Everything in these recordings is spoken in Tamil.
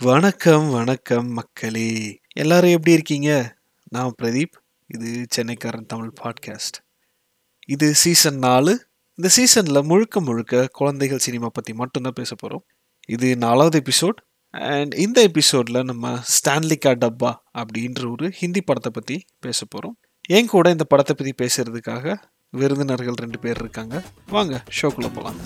வணக்கம் வணக்கம் மக்களே. எல்லாரும் எப்படி இருக்கீங்க? நான் பிரதீப். இது சென்னைக்காரன் தமிழ் பாட்காஸ்ட். இது சீசன் நாலு. இந்த சீசனில் முழுக்க முழுக்க குழந்தைகள் சினிமா பற்றி மட்டும்தான் பேச போகிறோம் இது நாலாவது எபிசோட். அண்ட் இந்த எபிசோடில் நம்ம ஸ்டான்லிகா டப்பா அப்படின்ற ஒரு ஹிந்தி படத்தை பற்றி பேச போகிறோம் என் கூட இந்த படத்தை பற்றி பேசுகிறதுக்காக விருந்தினர்கள் ரெண்டு பேர் இருக்காங்க. வாங்க ஷோக்குள்ளே போகலாம்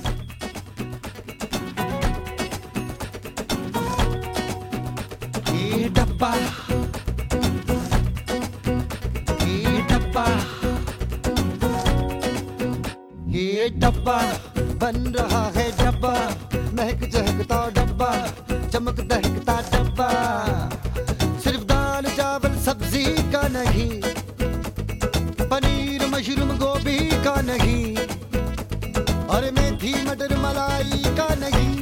डब्बा। चमक दहकता डब्बा। सिर्फ़ दाल, चावल, सब्ज़ी का नहीं, पनीर, मशरूम, गोभी का नहीं, और मेथी, मटर, मलाई का नहीं।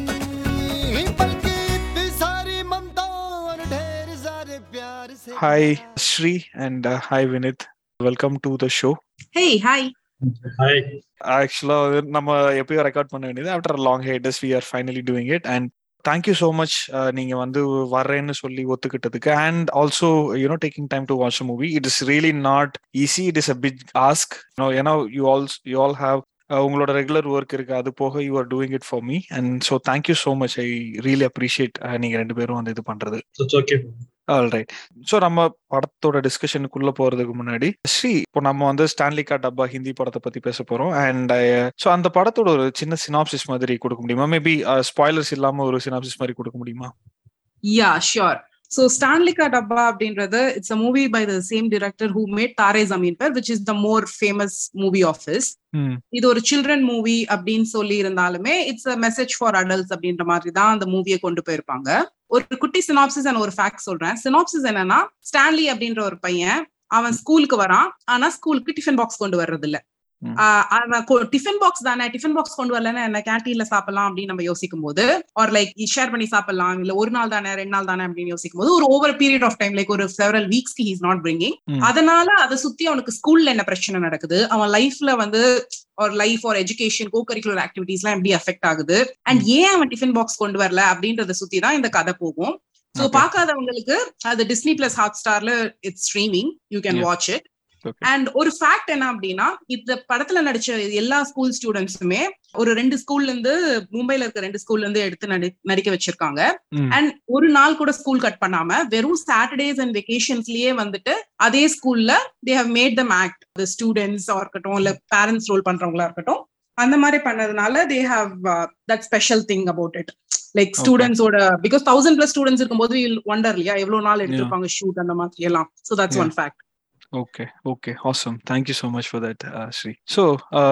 Hi, Sri, and uh, hi, Vinith. Welcome to the show hey hi hi actually நம்ம எப்பயோ ரெக்கார்ட் பண்ண வேண்டியது. After long hiatus we are finally doing it and thank you so much நீங்க வந்து வர்றேன்னு சொல்லி ஒத்துக்கிட்டதுக்கு. And also you know taking time to watch movie it is really not easy it is a big ask ஏன்னா you all you all have உங்களோட ரெகுலர் ஒர்க் இருக்கு. அது போக you are doing it for me and so thank you so much I really appreciate நீங்க ரெண்டு பேரும் வந்து இது பண்றது. ஆல் ரைட் ஸோ நம்ம படத்தோட டிஸ்கஷனுக்குள்ள போறதுக்கு முன்னாடி ஸ்ரீ இப்போ நம்ம வந்து ஸ்டான்லிகா டப்பா ஹிந்தி படத்தை பத்தி பேச போறோம். அண்ட் ஸோ அந்த படத்தோட ஒரு சின்ன சினாப்சிஸ் மாதிரி கொடுக்க முடியுமா? மேபி ஸ்பாய்லர்ஸ் இல்லாம ஒரு சினாப்சிஸ் மாதிரி கொடுக்க முடியுமா? Yeah, sure. So Stanlika Dabba அப்படின்றது it's a movie by the same director who made Tare Zameen Par which is the more famous movie of his. ம் இது ஒரு சில்ட்ரன் மூவி அப்படின்னு சொல்லி இருந்தாலுமே it's a message for adults அப்படின்ற மாதிரி தான் அந்த மூவியை கொண்டு போயிருப்பாங்க. ஒரு குட்டி சினாப்சிஸ் அண்ட் ஒரு ஃபேக்ட் சொல்றேன். சினாப்சிஸ் என்னன்னா ஸ்டான்லி அப்படின்ற ஒரு பையன் அவன் ஸ்கூலுக்கு வரான். ஆனா ஸ்கூலுக்கு டிஃபன் பாக்ஸ் கொண்டு வர்றது இல்ல டிஃபன் பாக்ஸ் தானே? டிஃபன் பாக்ஸ் கொண்டு வரலன்னா என்ன கேன்டீன்ல சாப்பிடலாம் அப்படின்னு நம்ம யோசிக்கும் போது ஆர் லைக் ஷேர் பண்ணி சாப்பிடலாம் இல்ல ஒரு நாள் தானே ரெண்டு நாள் தானே அப்படின்னு யோசிக்கும் போது ஒரு over period of time like ஒரு செவரல் வீக்ஸ்க்கு ஹீஸ் நாட் பிரிங்கிங். அதனால அதை சுத்தி அவனுக்கு ஸ்கூல்ல என்ன பிரச்சனை நடக்குது? அவன் லைஃப்ல வந்து ஒரு லைஃப் ஒரு எஜுகேஷன் கோ கரிக்குலர் ஆக்டிவிட்டிஸ்லாம் எப்படி அஃபெக்ட் ஆகுது? அண்ட் ஏன் அவன் டிஃபன் பாக்ஸ் கொண்டு வரல அப்படின்றத சுத்தி தான் இந்த கதை போகும். So Okay. பார்க்காதவங்களுக்கு அது டிஸ்னி பிளஸ் ஹாட் ஸ்டார்ல it's streaming you can. Watch it and ஒரு ஃபேக்ட் என்ன அப்படின்னா இந்த படத்துல நடிச்ச எல்லா ஸ்கூல் ஸ்டூடெண்ட்ஸுமே ஒரு ரெண்டு ஸ்கூல்ல இருந்து மும்பைல இருக்க ரெண்டு ஸ்கூல்ல இருந்து எடுத்து நடி- நடிக்க வச்சிருக்காங்க. அண்ட் ஒரு நாள் கூட ஸ்கூல் கட் பண்ணாம வெறும் சாட்டர்டேஸ் அண்ட் வெக்கேஷன்ஸ்லயே வந்துட்டு அதே ஸ்கூல்ல they have made them act students இருக்கட்டும் இல்ல பேரண்ட்ஸ் ரோல் பண்றவங்களா இருக்கட்டும். அந்த மாதிரி பண்ணதுனால they have that special thing about it like ஸ்டூடெண்ட்ஸோட because thousand plus students இருக்கும்போது ஒண்டர் இல்லையா எவ்வளவு நாள் எடுத்திருப்பாங்க ஷூட் அந்த மாதிரி எல்லாம் so that's. One fact okay okay awesome thank you so much for that Sri so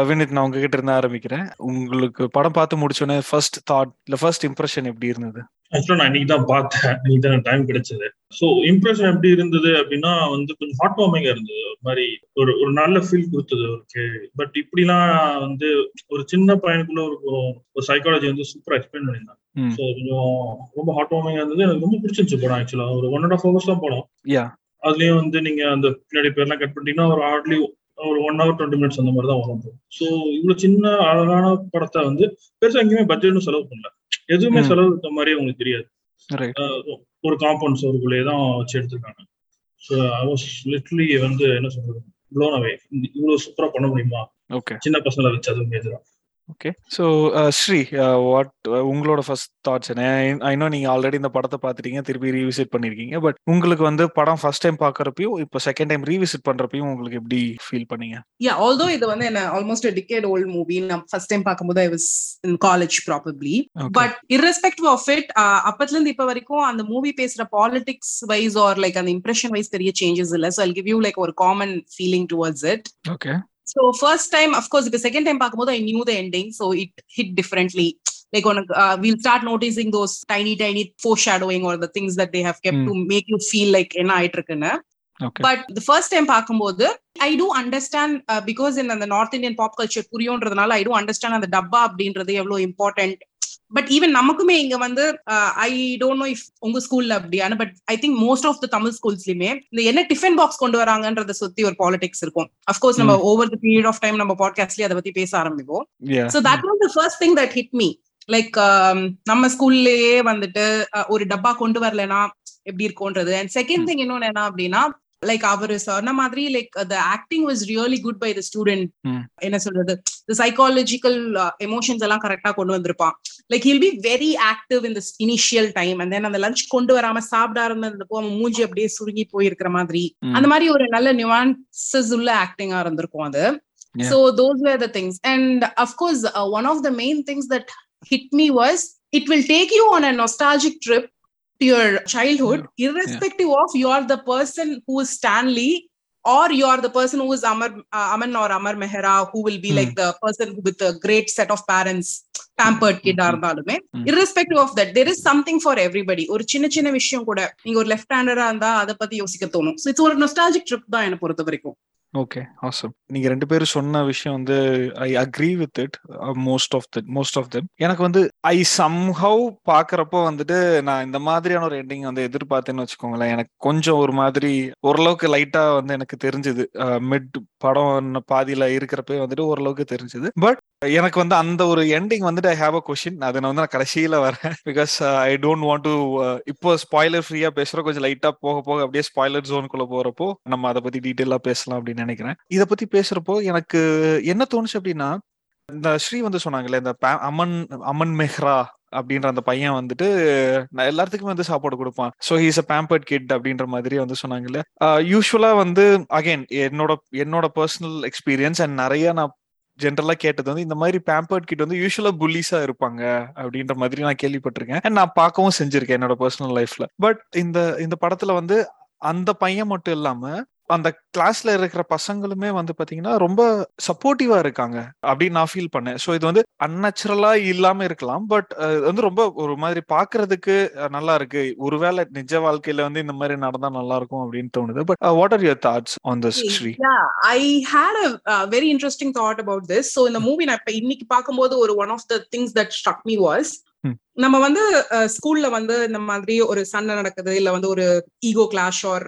Vinith நான் உங்ககிட்ட இருந்து ஆரம்பிக்கிறேன். உங்களுக்கு படம் பார்த்து முடிச்சோன்னே ஃபர்ஸ்ட் தாட் இல்லை ஃபர்ஸ்ட் இம்ப்ரெஷன் எப்படி இருந்தது? ஆக்சுவலா நான் இன்னைக்கு தான் பார்த்தேன். இன்னைக்கு தான் டைம் கிடைச்சது. ஸோ இம்ப்ரெஷன் எப்படி இருந்தது அப்படின்னா வந்து கொஞ்சம் ஹாட் வார்மிங்கா இருந்தது. ஒரு மாதிரி ஒரு ஒரு நல்ல ஃபீல் கொடுத்தது ஓகே பட் இப்படிலாம் வந்து ஒரு சின்ன பையனுக்குள்ள ஒரு ஒரு சைக்காலஜி வந்து சூப்பரா எக்ஸ்பிளைன் பண்ணியிருந்தாங்க. ஸோ கொஞ்சம் ரொம்ப ஹாட் வார்மிங்கா இருந்தது. எனக்கு ரொம்ப பிடிச்சிருந்துச்சு படம் ஆக்சுவலா ஒரு ஒன் அண்ட் ஆஃப் ஹவர்ஸ் தான் படம். அதுலயும் வந்து நீங்க அந்த பின்னாடி பேர்லாம் கட் பண்ணிட்டீங்கன்னா ஒரு ஹார்ட்லி ஒரு ஒன் ஹவர் டுவெண்ட்டி மினிட்ஸ் அந்த மாதிரி தான் வரும் ஸோ இவ்வளவு சின்ன அழகான படத்தை வந்து பெருசா எங்கேயுமே பட்ஜெட்டும் செலவு பண்ணல. எதுவுமே. செலவு இருக்க மாதிரி உங்களுக்கு தெரியாது. ஒரு காம்பவுண்ட் சோருக்குள்ளேயே தான் வச்சு எடுத்திருக்காங்க. ஸோ ஐ வாஸ் லிட்லி வந்து என்ன சொல்றது ப்ளோன் அவே இவ்வளவு சூப்பரா பண்ண முடியுமா? சின்ன பசங்களை வச்சு அதுவும் எதிராக ஓகே ஸோ ஸ்ரீ வாட் உங்களோட ஃபர்ஸ்ட் தாட்ஸ் என்ன? ஐ நோ நீங்க ஆல்ரெடி இந்த படத்தை பார்த்துட்டீங்க திருப்பி ரீவிசிட் பண்ணிருக்கீங்க பட் உங்களுக்கு வந்து படம் ஃபர்ஸ்ட் டைம் பார்க்கறப்பையும் இப்போ செகண்ட் டைம் ரீவிசிட் பண்றப்பையும் உங்களுக்கு எப்படி ஃபீல் பண்ணீங்க? யா ஆல்தோ இது வந்து என்ன ஆல்மோஸ்ட் டிகேட் ஓல்ட் மூவி நான் ஃபர்ஸ்ட் டைம் பார்க்கும்போது I was in college probably. But irrespective of it அப்பத்துல இருந்து இப்ப வரைக்கும் அந்த மூவி பேசுற பாலிடிக்ஸ் வைஸ் ஆர் லைக் அந்த இம்ப்ரெஷன் வைஸ் பெரிய சேஞ்சஸ் இல்ல. So I give you like ஒரு common feeling towards it okay so first time of course இப்போ செகண்ட் டைம் பார்க்கும்போது I knew the ending so it hit differently like உனக்கு we'll start noticing those tiny tiny foreshadowing are the things that they have kept to make you feel like என்ன ஆயிட்டு இருக்குன்னு பட் த ஃபர்ஸ்ட் டைம் பார்க்கும்போது ஐ டூ அண்டர்ஸ்டாண்ட் பிகாஸ் இந்த அந்த நார்த் இந்தியன் பாப் கல்ச்சர் புரியுன்றதுனால ஐ டூ அண்டர்ஸ்டாண்ட் அந்த டப்பா அப்படின்றது எவ்வளவு இம்பார்ட்டன்ட் பட் ஈவன் நமக்குமே இங்க வந்து ஐ டோன்ட் நோ இஃப் உங்க ஸ்கூல்ல அப்படியான but I think most of the Tamil ஸ்கூல்ஸ்லயுமே இந்த என்ன டிஃபன் பாக்ஸ் கொண்டு வராங்கன்றத சுத்தி ஒரு பாலிடிக்ஸ் இருக்கும். அஃப்கோர்ஸ் நம்ம over the period of time நம்ம பாட்காஸ்ட்லயே அதை பத்தி பேச ஆரம்பிப்போம். So that was the first thing that hit me. Like நம்ம ஸ்கூல்லயே வந்துட்டு ஒரு டப்பா கொண்டு வரலனா எப்படி இருக்கும்ன்றது. அண்ட் செகண்ட் திங் இன்னொன்னு என்ன அப்படின்னா லைக் அவர் சொன்ன மாதிரி like the acting was really good by the student hmm. என்ன சொல்றது? த சைக்காலஜிக்கல் எமோஷன்ஸ் எல்லாம் கரெக்டா கொண்டு வந்திருப்பான். Like he'll be very active in this initial time and then அந்த லஞ்ச் கொண்டு வராம சாப்பிட ஆரம்பிச்சப்போ அவன் மூஞ்சி அப்படியே சுருங்கி போயிருக்கிற மாதிரி. ம். அந்த மாதிரி ஒரு நல்ல நியூவான்சஸ் உள்ள ஆக்டிங்கா இருந்திருக்கும் அது. Yeah. so those were the things. And of course uh, one of the main things that hit me was it will take you on a nostalgic trip to your childhood irrespective of you are the person who is stanley or you are the person who is amar uh, aman or amar mehra who will be Hmm. like the person with a great set of parents pampered kid ah Hmm. இருந்தாலுமே Hmm. irrespective of that there is something for everybody ஒரு சின்ன சின்ன விஷயம் கூட நீங்க ஒரு லெஃப்ட் ஹேண்டரா இருந்தா அதை பத்தி யோசிக்க தோணும் so it's ஒரு nostalgic trip தான் என்ன பொறுத்த வரைக்கும் ஓகே ஆசம் நீங்க ரெண்டு பேரும் சொன்ன விஷயம் வந்து I agree with it most of the most of them எனக்கு வந்து ஐ சம்ஹவ் பாக்குறப்போ வந்துட்டு நான் இந்த மாதிரியான ஒரு எண்டிங் வந்து எதிர்பார்த்தேன்னு வச்சுக்கோங்களேன். எனக்கு கொஞ்சம் ஒரு மாதிரி ஓரளவுக்கு லைட்டா வந்து எனக்கு தெரிஞ்சது. மிட் uh, படம் பாதியில இருக்கிறப்பே வந்துட்டு ஓரளவுக்கு தெரிஞ்சது. பட் எனக்கு வந்து அந்த ஒரு எண்டிங் வந்துட்டு ஐ ஹாவ் அ கொஷின் அதை நான் வந்து நான் கடைசியில வரேன். Because I don't want to இப்போ ஸ்பாய்லர் ஃப்ரீயா பேசுறோம் கொஞ்சம் லைட்டா போக போக அப்படியே ஸ்பாய்லர் ஜோனுக்குள்ள போறப்போ நம்ம அதை பத்தி டீட்டெயிலா பேசலாம் அப்படின்னு நினைக்கிறேன். இதை பத்தி பேசுறப்போ எனக்கு என்ன தோணுச்சு அப்படின்னா இந்த ஸ்ரீ வந்து சொன்னாங்கல்ல இந்த அமன் அமன் மெஹ்ரா அப்படின்ற அந்த பையன் வந்துட்டு நான் எல்லாத்துக்குமே வந்து சாப்பாடு கொடுப்பான். So he's a pampered kid அப்படின்ற மாதிரி வந்து சொன்னாங்கல்ல. யூஸ்வலா வந்து அகைன் என்னோட என்னோட பர்சனல் எக்ஸ்பீரியன்ஸ் அண்ட் நிறைய நான் ஜென்ரலா கேட்டது வந்து இந்த மாதிரி பேம்பர்ட் கிட் வந்து யூஸ்வலா புல்லிஸா இருப்பாங்க அப்படின்ற மாதிரி நான் கேள்விப்பட்டிருக்கேன். அண்ட் நான் பார்க்கவும் செஞ்சிருக்கேன் என்னோட பர்சனல் லைஃப்ல பட் இந்த இந்த படத்துல வந்து அந்த பையன் மட்டும் இல்லாம அந்த கிளாஸ்ல இருக்கிற பசங்களுமே வந்து பாத்தீங்கன்னா ரொம்ப சப்போர்ட்டிவா இருக்காங்க அப்படின்னு நான் ஃபீல் பண்ணேன் ஸோ இது வந்து அன்நச்சுரலா இல்லாம இருக்கலாம் பட் வந்து ரொம்ப ஒரு மாதிரி பாக்குறதுக்கு நல்லா இருக்கு ஒருவேளை நிஜ வாழ்க்கையில வந்து இந்த மாதிரி நடந்தா நல்லா இருக்கும் அப்படின்னு தோணுது but what are your thoughts on this Sri Yeah, I had a uh, very interesting thought about this. So in the movie, நான் இப்ப இன்னைக்கு பார்க்கும்போது ஒரு one of the things that struck me was Hmm. நம்ம வந்து ஸ்கூல்ல வந்து இந்த மாதிரி ஒரு சண்டை நடக்குது இல்ல வந்து ஒரு ஈகோ கிளாஷ் ஆர்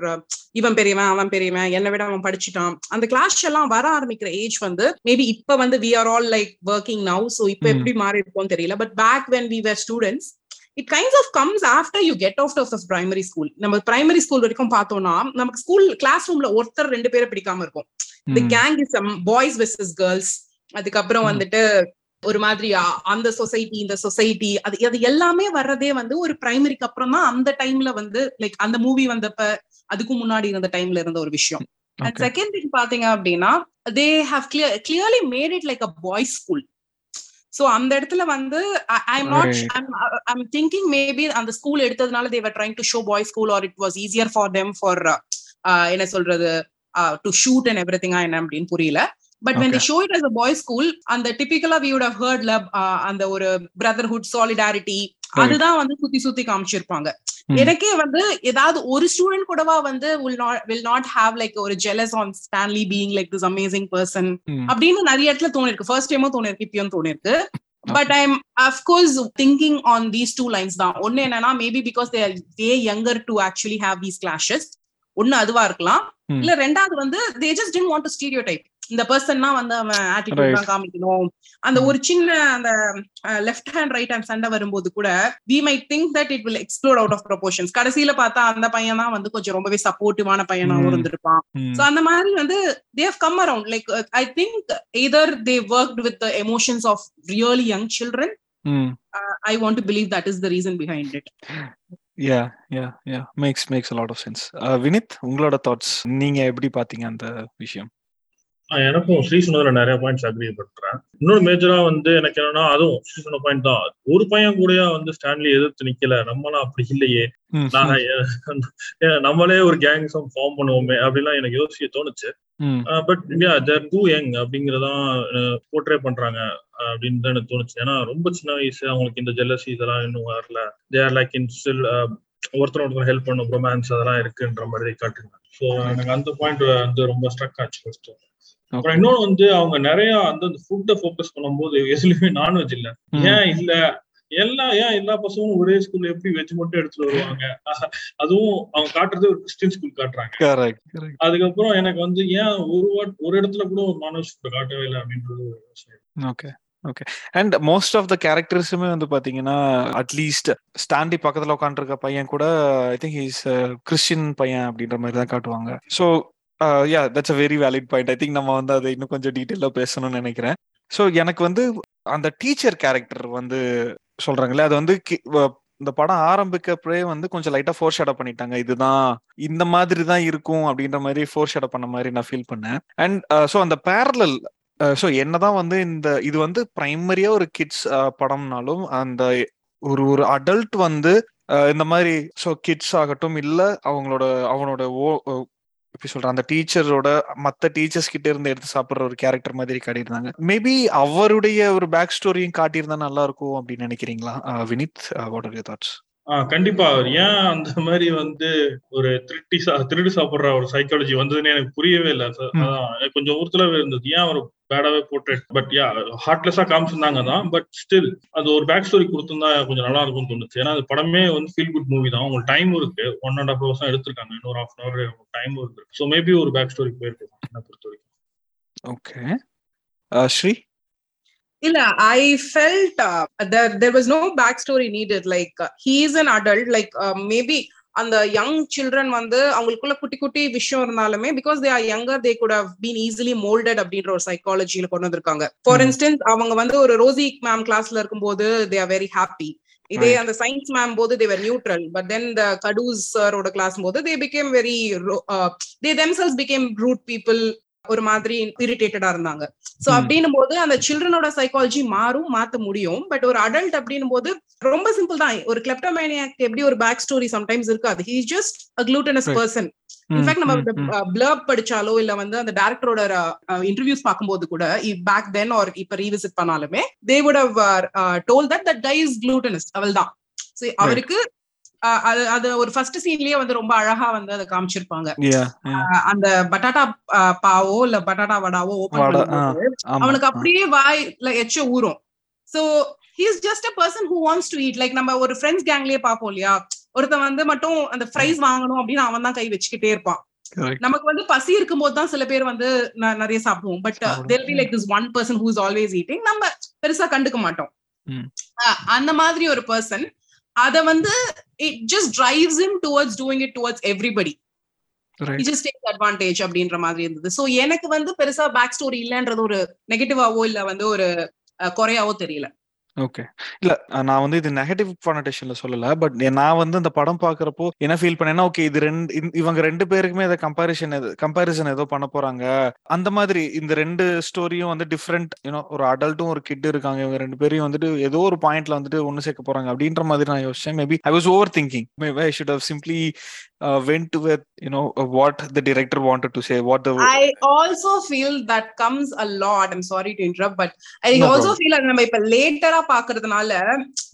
இவன் பெரியவன் அவன் பெரியவன் என்னை விட அவன் படிச்சுட்டான். அந்த கிளாஷ் எல்லாம் வர ஆரம்பிக்கிற ஏஜ் வந்து மேபி இப்ப வந்து we are all like working now so இப்ப. எப்படி மாறி இருக்கோம்னு தெரியல but back when we were students it kinds of comes after you get out of primary school நம்ம பிரைமரி ஸ்கூல் வரைக்கும் பார்த்தோம்னா நமக்கு ஸ்கூல் கிளாஸ் ரூம்ல ஒருத்தர் ரெண்டு பேரை பிடிக்காம இருக்கும். The gang is boys versus girls அதுக்கப்புறம். வந்துட்டு ஒரு மாதிரி அந்த சொசைட்டி இந்த சொசைட்டி அது அது எல்லாமே வர்றதே வந்து ஒரு பிரைமரிக்கு அப்புறம் தான் அந்த டைம்ல வந்து லைக் அந்த மூவி வந்தப்ப அதுக்கு முன்னாடி இருந்த டைம்ல இருந்த ஒரு விஷயம் அண்ட். செகண்ட் திங் பாத்தீங்க அப்படின்னா they have clear clearly made it like a boys school so அந்த இடத்துல வந்து I'm not Right. I'm thinking maybe அந்த ஸ்கூல் எடுத்ததுனால they were trying to show boy school or it was easier for them for என்ன சொல்றது to shoot and every thing என்ன அப்படின்னு புரியல but when the. Show it as a boy school அந்த டிபிக்கலா we would have heard love அந்த ஒரு பிரதர்ஹுட் சாலிடாரிட்டி. அதுதான் வந்து சுத்தி சுத்தி காமிச்சிருப்பாங்க. எனக்கே வந்து ஏதாவது ஒரு ஸ்டூடெண்ட் கூடவா வந்து will not will not have like ஒரு jealous on Stanley being like this amazing person அப்படின்னு நிறைய இடத்துல தோணிருக்கு. ஃபர்ஸ்ட் டைமும் தோணிருக்கு இப்பயும் தோணிருக்கு. But I am of course thinking on these two lines தான். ஒன்னு என்னன்னா maybe because they were younger to actually have these clashes ஒன்னு அதுவா இருக்கலாம். இல்ல ரெண்டாவது வந்து they just tend want to stereotype இந்த பர்சன்னா வந்து அவன் ஆட்டிடியூட். தான் காமிக்கணும். அந்த ஒரு சின்ன அந்த லெஃப்ட் ஹேண்ட் ரைட் ஹேண்ட் சண்டை வரும்போது கூட we may think that it will explore out of proportions கடைசியில பார்த்தா அந்த பையன் தான் வந்து கொஞ்சம் ரொம்பவே சப்போர்ட்டிவான Hmm. இருந்திருப்பான். சோ அந்த மாதிரி வந்து they have come around like I think either they worked with emotions of really young children I want to believe that is the reason behind it yeah yeah yeah makes makes lot of sense Vinith உங்களோட தாட்ஸ் நீங்க எப்படி பாத்தீங்க அந்த விஷயம்? எனக்கும் ஸ்ரீ சொன்னதுல நிறைய பாயிண்ட்ஸ் அக்ரி பண்றேன். இன்னொரு மேஜரா வந்து எனக்கு என்னன்னா அதுவும் ஸ்ரீ சொன்ன பாயிண்ட் தான். ஒரு பையன் கூடயா வந்து ஸ்டான்லி எதிர்த்து நிக்கல. நம்மளாம் அப்படி இல்லையே. நம்மளே ஒரு கேங்ஸம் ஃபார்ம் பண்ணுவோமே அப்படிலாம் எனக்கு யோசிக்க தோணுச்சு. But India they're too young அப்படிங்கறதான் portray பண்றாங்க அப்படின்னு தான் எனக்கு தோணுச்சு. ஏன்னா ரொம்ப சின்ன வயசு அவங்களுக்கு இந்த ஜெல்லசி இதெல்லாம் இன்னும் வரல. தேர் லைக் இன் ஸ்டில் ஒருத்தர் ஒருத்தர் ஹெல்ப் பண்ணும் ரொமான்ஸ் அதெல்லாம் இருக்குன்ற மாதிரி காட்டுங்க. ஸோ எனக்கு அந்த பாயிண்ட் வந்து ரொம்ப ஸ்ட்ரக் ஆச்சு ஃபர்ஸ்ட் அப்புறம். இன்னொன்று வந்து அவங்க நிறைய அந்த ஃபுட்டை ஃபோக்கஸ் பண்ணும்போது எதுலயுமே நான்வெஜ் இல்ல. ஏன் இல்ல? எல்லா ஏன் எல்லா பசங்களும் ஒரே ஸ்கூல்ல எப்படி வெஜ் மட்டும் எடுத்துட்டு வருவாங்க? அதுவும் அவங்க காட்டுறது ஒரு கிறிஸ்டின் ஸ்கூல் காட்டுறாங்க. அதுக்கப்புறம் எனக்கு வந்து ஏன் ஒரு வாட் ஒரு இடத்துல கூட ஒரு நான்வெஜ் ஃபுட் காட்டவே இல்லை அப்படின்றது ஒரு யோசனை. Okay and most of the கேரக்டர்ஸுமே வந்து பாத்தீங்கன்னா அட்லீஸ்ட் ஸ்டாண்டி பக்கத்துல உட்காந்துருக்க பையன் கூட ஐ திங்க் இஸ் கிறிஸ்டின் பையன் அப்படின்ற மாதிரி தான் காட்டுவாங்க. So yeah that's a very valid point I think நம்ம வந்து அதை இன்னும் கொஞ்சம் டீட்டெயிலாக பேசணும்னு நினைக்கிறேன். ஸோ எனக்கு வந்து அந்த டீச்சர் கேரக்டர் வந்து சொல்றாங்களே அது வந்து கி- வ- இந்த படம் ஆரம்பிக்கப்பவே வந்து கொஞ்சம் லைட்டா ஃபோர் ஷேடோ பண்ணிட்டாங்க. இதுதான் இந்த மாதிரி தான் இருக்கும் அப்படின்ற மாதிரி ஃபோர் ஷேடோ பண்ண மாதிரி நான் ஃபீல் பண்ணேன். அண்ட் ஸோ uh, அந்த பேரலல் ஸோ uh, என்னதான் வந்து இந்த இது வந்து பிரைமரியா ஒரு கிட்ஸ் uh, படம்னாலும் அந்த ஒரு ஒரு அடல்ட் வந்து இந்த மாதிரி ஸோ கிட்ஸ் ஆகட்டும் இல்ல அவங்களோட அவனோட ஓ- எப்படி சொல்ற அந்த டீச்சரோட மத்த டீச்சர்ஸ் கிட்ட இருந்து எடுத்து சாப்பிடுற ஒரு கேரக்டர் மாதிரி காட்டியிருந்தாங்க. மேபி அவருடைய ஒரு பேக் ஸ்டோரியும் காட்டியிருந்தா நல்லா இருக்கும் அப்படின்னு நினைக்கிறீங்களா? Vinith what are you thoughts ah கண்டிப்பா. அவர் ஏன் அந்த மாதிரி வந்து ஒரு திருட்டி சா- திருடு சாப்பிடுற ஒரு சைக்காலஜி வந்ததுன்னு எனக்கு புரியவே இல்லை. சார் எனக்கு கொஞ்சம் ஊர்த்துல இருந்தது. ஏன் அவர் பேடாவே போட்டு பட் யா ஹார்ட்லெஸ்ஸா காமிச்சிருந்தாங்க தான். பட் ஸ்டில் அது ஒரு பேக் ஸ்டோரி கொடுத்திருந்தா கொஞ்சம் நல்லா இருக்கும்னு தோணுச்சு. ஏன்னா அது படமே வந்து ஃபீல் குட் மூவி தான். உங்களுக்கு டைம் இருக்கு. ஒன் அண்ட் ஹாஃப் ஹவர்ஸ் தான் எடுத்திருக்காங்க. இன்னொரு ஹாஃப் அன் ஹவர் டைம் இருக்கு. ஸோ மேபி ஒரு பேக் ஸ்டோரி போயிருக்கு என்ன பொறுத்த வரைக்கும் ஓகே ஸ்ரீ இல்ல I felt there there was no backstory needed. Like uh, he is an adult. Like uh, maybe அந்த யங் சில்ட்ரன் வந்து அவங்களுக்குள்ள குட்டி குட்டி விஷயம் இருந்தாலுமே because they are younger they could have been easily moulded அப்படின்ற ஒரு சைக்காலஜியில கொண்டு வந்திருக்காங்க ஃபார். இன்ஸ்டன்ஸ் அவங்க வந்து ஒரு ரோசி மேம் கிளாஸ்ல இருக்கும்போது தே ஆர் வெரி ஹாப்பி இதே. அந்த சயின்ஸ் மேம் போது they were neutral but then the கடூஸ் சரோட கிளாஸ் போது they become very they themselves become rude people ஒரு மாதிரி இரிட்டேட்டடா இருந்தாங்க. சோ. அப்படின்னும் போது அந்த சில்ட்ரனோட சைக்காலஜி மாறும் மாத்த முடியும். பட் ஒரு அடல்ட் அப்படின்னும் போது ரொம்ப சிம்பிள் தான். ஒரு கிளெப்டோமேனியாக் எப்படி ஒரு பேக் ஸ்டோரி சம்டைம்ஸ் இருக்காது he just a gluttonous. Person in fact நம்ம பிளர்ப் படிச்சாலோ இல்ல வந்து அந்த டேரக்டரோட இன்டர்வியூஸ் பார்க்கும்போது கூட பேக் தென் ஆர் இப்ப ரீவிசிட் பண்ணாலுமே they would have told that that guy is gluttonous அவள் தான் அவருக்கு அது அது ஒரு ஃபர்ஸ்ட் சீன்லயே வந்து ரொம்ப அழகா வந்து அதை காமிச்சிருப்பாங்க. அந்த பட்டாட்டா பாவோ இல்ல பட்டாட்டா வடாவோ ஓபன் அவனுக்கு அப்படியே வாய்ல எச்ச ஊறும். So he's just a person who wants to eat like நம்ம ஒரு ஃப்ரெண்ட்ஸ் கேங்லயே பாப்போம் இல்லையா? ஒருத்தன் வந்து மட்டும் அந்த ஃப்ரைஸ் வாங்கணும் அப்படின்னு அவன் தான் கை வச்சுக்கிட்டே இருப்பான். நமக்கு வந்து பசி இருக்கும்போது தான் சில பேர் வந்து நிறைய சாப்பிடுவோம். But. They'll be like this one person who is always eating நம்ம பெருசா கண்டுக்க மாட்டோம். அந்த மாதிரி ஒரு பர்சன் அத வந்து it just drives him towards doing it towards everybody. Just take advantage அப்படின்ற மாதிரி இருந்தது. சோ எனக்கு வந்து பெருசா பேக் ஸ்டோரி இல்லன்றது ஒரு நெகட்டிவாவோ இல்ல வந்து ஒரு குறையாவோ தெரியல. ஓகே இல்ல நான் வந்து இது நெகட்டிவ் கானடேஷன்ல சொல்லல பட் நான் வந்து இந்த படம் பாக்குறப்போ என்ன ஃபீல் பண்ணேன்னா ஓகே இது ரெண்டு இவங்க ரெண்டு பேருக்குமே இதை கம்பாரிசன் கம்பாரிசன் ஏதோ பண்ண போறாங்க. அந்த மாதிரி இந்த ரெண்டு ஸ்டோரியும் வந்து டிஃப்ரெண்ட் யூனோ ஒரு அடல்ட்டும் ஒரு கிட் இருக்காங்க இவங்க ரெண்டு பேரையும் வந்துட்டு ஏதோ ஒரு பாயிண்ட்ல வந்துட்டு ஒண்ணு சேர்க்க போறாங்க அப்படின்ற மாதிரி நான் யோசிச்சேன். Maybe I was over thinking maybe I should have simply to with you know what the director wanted to say what I also feel that comes a lot I'm sorry to interrupt but No problem. Feel அது நம்ம இப்ப லேட்டரா பாக்குறதுனால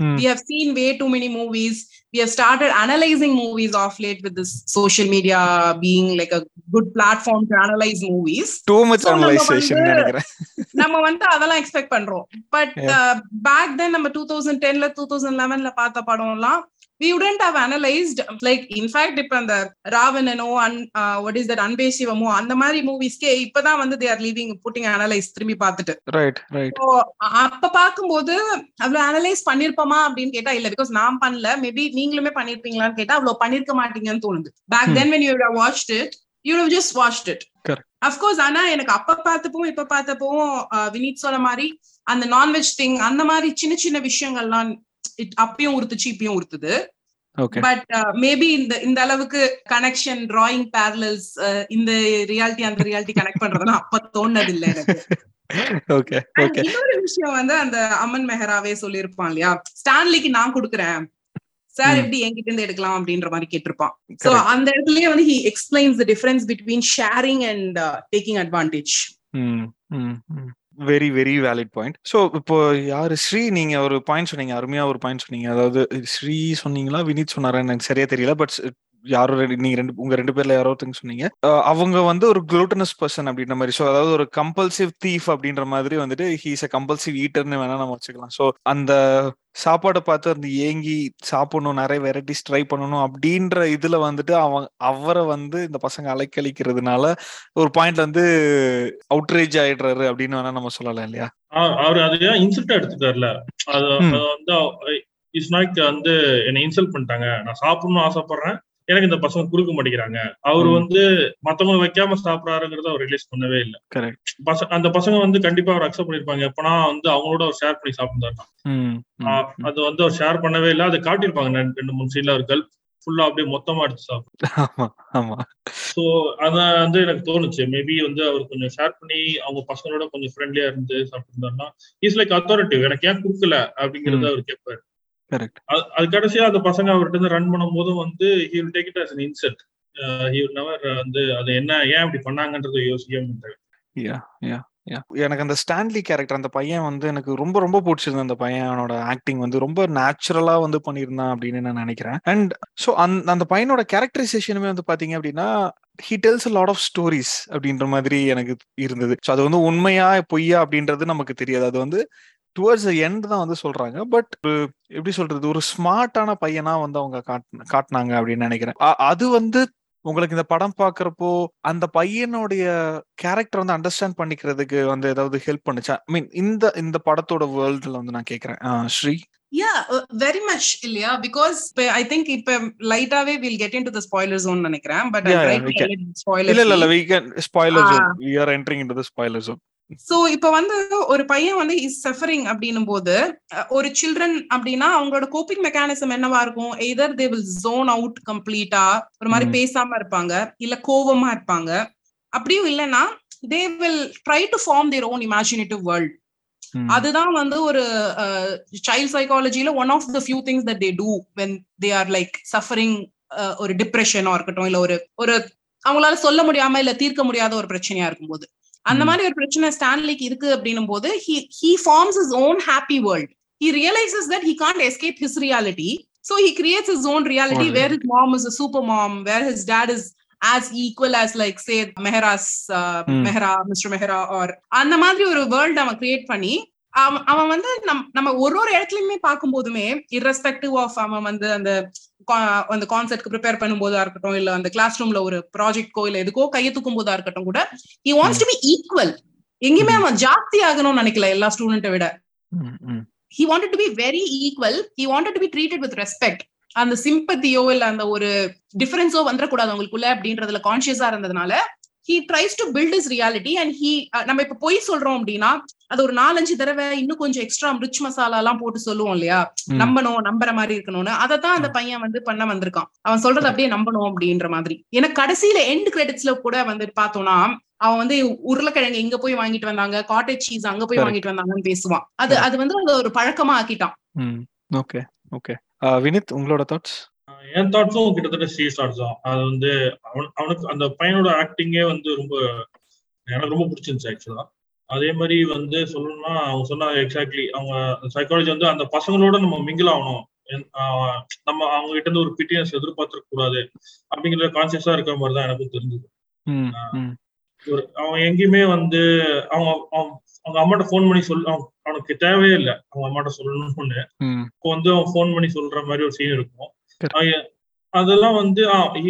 Hmm. we have seen way too many movies we have started analyzing movies off late with this social media being like a good platform to analyze movies too much analysation நினைக்கிறேன் நம்ம வந்து அதெல்லாம் எக்ஸ்பெக்ட் பண்றோம் பட் பேக் தென் நம்ம டூ தௌசண்ட் டென்ல டூ தௌசண்ட் லெவன்ல பார்த்த படம்லாம் we wouldn't have analyzed like in fact இப்ப அந்த ராவணனோ அன் what is that அன்பே சிவமோ அந்த மாதிரி மூவிஸ்க்கே இப்பதான் வந்து they are leaving putting analyze திரும்பி பார்த்துட்டு. ரைட் ரைட் So, அப்ப பாக்கும்போது அவ்வளவு அனலைஸ் பண்ணிருப்போமா அப்படின்னு கேட்டா இல்ல பிகாஸ் நான் பண்ணல. மேபி நீங்களுமே பண்ணிருப்பீங்களான்னு கேட்டா அவ்வளவு பண்ணிருக்க மாட்டீங்கன்னு தோணுது. Back. Then it you would have just watched it. Correct. Of course ஆனா எனக்கு அப்ப பார்த்தப்பவும் இப்ப பார்த்தப்பவும் வினீத் சொன்ன மாதிரி அந்த நான்வெஜ் திங் அந்த மாதிரி சின்ன சின்ன விஷயங்கள்லாம் it அப்பயும் உறுத்துச்சு இப்பயும் உறுத்துது. பட் மேபி இந்த இந்த அளவுக்கு கனெக்ஷன் டிராயிங் பேரலல்ஸ் இந்த ரியாலிட்டி அந்த ரியாலிட்டி கனெக்ட் பண்றதுலாம் அப்ப தோணுது இல்ல எனக்கு இன்னொரு விஷயம் வந்து அந்த அம்மன் மெஹராவே சொல்லியிருப்பான் இல்லையா? ஸ்டான்லிக்கு நான் கொடுக்குறேன். சார். எப்படி என்கிட்ட இருந்து எடுக்கலாம் அப்படின்ற மாதிரி கேட்டிருப்பான். சோ. அந்த இடத்துலயே வந்து he explains the difference between sharing and taking advantage very very valid point so இப்போ யாரு? ஸ்ரீ நீங்க ஒரு பாயிண்ட் சொன்னீங்க. அருமையா ஒரு பாயிண்ட் சொன்னீங்க. அதாவது ஸ்ரீ சொன்னீங்களா? வினித் சொன்னாரா எனக்கு சரியா தெரியல. பட் யாரோ ரெண்டு நீங்க ரெண்டு உங்க ரெண்டு பேர்ல யாரோ ஒருத்தங்க சொன்னீங்க. அவங்க வந்து ஒரு குளூட்டனஸ் பர்சன் அப்படின்ற மாதிரி. ஸோ அதாவது ஒரு கம்பல்சிவ் தீஃப் அப்படின்ற மாதிரி வந்துட்டு ஹீஸ் அ கம்பல்சிவ் ஈட்டர்னு வேணா நம்ம வச்சுக்கலாம். ஸோ அந்த சாப்பாடை பார்த்து அந்த ஏங்கி சாப்பிடணும் நிறைய வெரைட்டிஸ் ட்ரை பண்ணணும் அப்படின்ற இதுல வந்துட்டு அவன் அவரை வந்து இந்த பசங்க அலைக்கழிக்கிறதுனால ஒரு பாயிண்ட்ல வந்து அவுட்ரேஜ் ஆயிடுறாரு அப்படின்னு வேணா நம்ம சொல்லலாம் இல்லையா? அவர் அது இன்சல்ட் எடுத்துட்டார்ல? அது வந்து இஸ் நாய்க்கு வந்து என்னை இன்சல்ட் பண்ணிட்டாங்க. நான் சாப்பிடணும்னு ஆசைப்படுறேன். எனக்கு இந்த பசங்க கொடுக்க மாட்டேங்கிறாங்க. அவர். வந்து மத்தவங்க வைக்காம சாப்பிடறாருங்கிறத அவர் ரிலீஸ் பண்ணவே இல்லை. அந்த பசங்க வந்து கண்டிப்பா அவர் அக்செப்ட் பண்ணிருப்பாங்க. எப்பனா வந்து அவங்களோட அவர் ஷேர் பண்ணி சாப்பிட்டாரு ம், ம், ஆஹ் அது வந்து அவர் ஷேர் பண்ணவே இல்லை. அதை காட்டியிருப்பாங்க. ரெண்டு- மூணு சீன்ல அவர் கல் ஃபுல்லா அப்படியே மொத்தமா எடுத்து சாப்பிடும். ஸோ அதான் வந்து எனக்கு தோணுச்சு. மேபி வந்து அவர் கொஞ்சம் ஷேர் பண்ணி அவங்க பசங்களோட கொஞ்சம் ஃப்ரெண்ட்லியா இருந்து சாப்பிட்டுருந்தாருன்னா இஸ் லைக் அத்தாரிட்டிவ் எனக்கு ஏன் கொடுக்கல? அப்படிங்கறத. அவர் கேட்பாரு அது அது கடைசியா அந்த பசங்க அவர்கிட்ட இருந்து ரன் பண்ணும் போதும் வந்து he will take it as an insult he will never வந்து அது என்ன ஏன் அப்படி பண்ணாங்கன்றதை யோசிக்கவே மாட்டாரு. யா யா யா எனக்கு அந்த ஸ்டான்லி கேரக்டர் அந்த பையன் வந்து எனக்கு ரொம்ப ரொம்ப பிடிச்சிருந்தது. அந்த பையனோட ஆக்டிங் வந்து ரொம்ப நேச்சுரலா வந்து பண்ணியிருந்தான் அப்படின்னு நான் நினைக்கிறேன். அண்ட் ஸோ அந்த அந்த பையனோட கேரக்டரைசேஷனுமே வந்து பாத்தீங்க அப்படின்னா he tells lot of stories அப்படின்ற மாதிரி எனக்கு இருந்தது. ஸோ அது வந்து உண்மையா பொய்யா அப்படின்றது நமக்கு தெரியாது. அது வந்து டுவர்ட்ஸ் எண்ட் தான் வந்து சொல்றாங்க. பட் எப்படி சொல்றது ஒரு ஸ்மார்ட்டான பையனா வந்து அவங்க காட்டு காட்டினாங்க அப்படின்னு நினைக்கிறேன். அது வந்து உங்களுக்கு இந்த படம் பாக்குறப்போ அந்த பையனுடைய கேரக்டர் வந்து அண்டர்ஸ்டாண்ட் பண்ணிக்கிறதுக்கு வந்து ஏதாவது ஹெல்ப் பண்ணுச்சா? ஐ மீன் இந்த இந்த படத்தோட வேர்ல்டுல வந்து நான் கேக்குறேன். ஸ்ரீ? யா வெரி மச் இல்லையா? பிகாஸ் ஐ திங்க் இப்ப லைட்டாவே will get in to the spoiler zone நினைக்கிறேன். But can. ஸ்பாயிலர் இல்ல இல்ல இல்ல we can spoiler. Zone we are entering into the spoiler zone. சோ இப்ப வந்து ஒரு பையன் வந்து இஸ் சஃபரிங் அப்படின்னும் போது ஒரு சில்ட்ரன் அப்படின்னா அவங்களோட கோப்பிங் மெக்கானிசம் என்னவா இருக்கும் either they will zone out கம்ப்ளீட்டா ஒரு மாதிரி. பேசாம இருப்பாங்க இல்ல கோவமா இருப்பாங்க அப்படியும் இல்லைன்னா they will try to form their own imaginative world. அதுதான் வந்து ஒரு child சைக்காலஜில one of the few things that they do when they are like suffering ஒரு டிப்ரெஷனோ இருக்கட்டும் இல்ல ஒரு ஒரு அவங்களால சொல்ல முடியாம இல்ல தீர்க்க முடியாத ஒரு பிரச்சனையா இருக்கும்போது அந்த. மாதிரி ஒரு பிரச்சனை ஸ்டான்லிக்கு இருக்கு அப்படின்னும் போது his own happy world he realizes that he can't escape his reality so he creates his own reality Own where his mom is a super mom where his dad is as equal as like say Mehras. Mehra mister Mehra or அந்த மாதிரி ஒரு வேர்ல்ட் அவன் கிரியேட் பண்ணி அவன் அவன் வந்து நம் நம்ம ஒரு ஒரு இடத்துலயுமே பார்க்கும் போதுமே irrespective ஆஃப் அவன் வந்து அந்த அந்த கான்செர்ட்க்கு ப்ரிப்பேர் பண்ணும்போதா இருக்கட்டும் இல்ல அந்த கிளாஸ் ரூம்ல ஒரு ப்ராஜெக்ட்கோ இல்ல எதுக்கோ கையை தூக்கும் போதா இருக்கட்டும் கூட he wants to be equal. எங்கேயுமே. அவன் ஜாஸ்தி ஆகணும்னு நினைக்கல எல்லா ஸ்டூடெண்ட்டை விட. he wanted to be very equal. He wanted to be treated with respect. அந்த சிம்பத்தியோ இல்ல அந்த ஒரு டிஃபரன்ஸோ வந்துடக்கூடாது அவங்களுக்குள்ள அப்படின்றதுல கான்சியஸா இருந்ததுனால he tries to build his reality and he அஹ் நம்ம இப்ப பொய் சொல்றோம் அப்படின்னா அது ஒரு நாலஞ்சு தடவை இன்னும் கொஞ்சம் எக்ஸ்ட்ரா ரிச் மசாலா எல்லாம் போட்டு சொல்லுவோம் இல்லையா. நம்பணும் நம்புற மாதிரி இருக்கணும்னு. அதை தான் அந்த பையன் வந்து பண்ண வந்திருக்கான். அவன் சொல்றது அப்படியே நம்பணும் அப்படின்ற மாதிரி. ஏன்னா கடைசியில எண்ட் கிரெடிட்ஸ்ல கூட வந்து பார்த்தோம்னா அவன் வந்து உருளைக்கிழங்கு எங்க போய் வாங்கிட்டு வந்தாங்க? காட்டேஜ் சீஸ் அங்க போய். வாங்கிட்டு வந்தாங்கன்னு பேசுவான். அது. அது வந்து ஒரு பழக்கமா ஆக்கிட்டான். ஓகே. ஓகே. வினித் உங்களோட தாட்ஸ் என் தாட்ஸும் கிட்டத்தட்ட சி தாட்ஸ் தான். அது வந்து அவன் அவனுக்கு அந்த பையனோட ஆக்டிங்கே வந்து ரொம்ப எனக்கு ரொம்ப பிடிச்சிருந்துச்சு ஆக்சுவலா அதே மாதிரி வந்து சொல்லணும்னா அவங்க சொன்ன எக்ஸாக்ட்லி அவங்க சைக்காலஜி வந்து அந்த பசங்களோட நம்ம மிங்கிள் ஆகணும். நம்ம அவங்க கிட்ட இருந்து ஒரு பிட்டினஸ் எதிர்பார்த்துக்க கூடாது அப்படிங்கிற கான்சியஸா இருக்கிற மாதிரி தான் எனக்கும் தெரிஞ்சது. ஒரு அவன் எங்கேயுமே வந்து அவங்க அவங்க அம்மாட்ட ஃபோன் பண்ணி சொல் அவன் அவனுக்கு தேவையே இல்லை. அவங்க அம்மாட்ட சொல்லணும்னு. இப்போ வந்து அவன் ஃபோன் பண்ணி சொல்ற மாதிரி ஒரு சீன் இருக்கும். அதெல்லாம் வந்து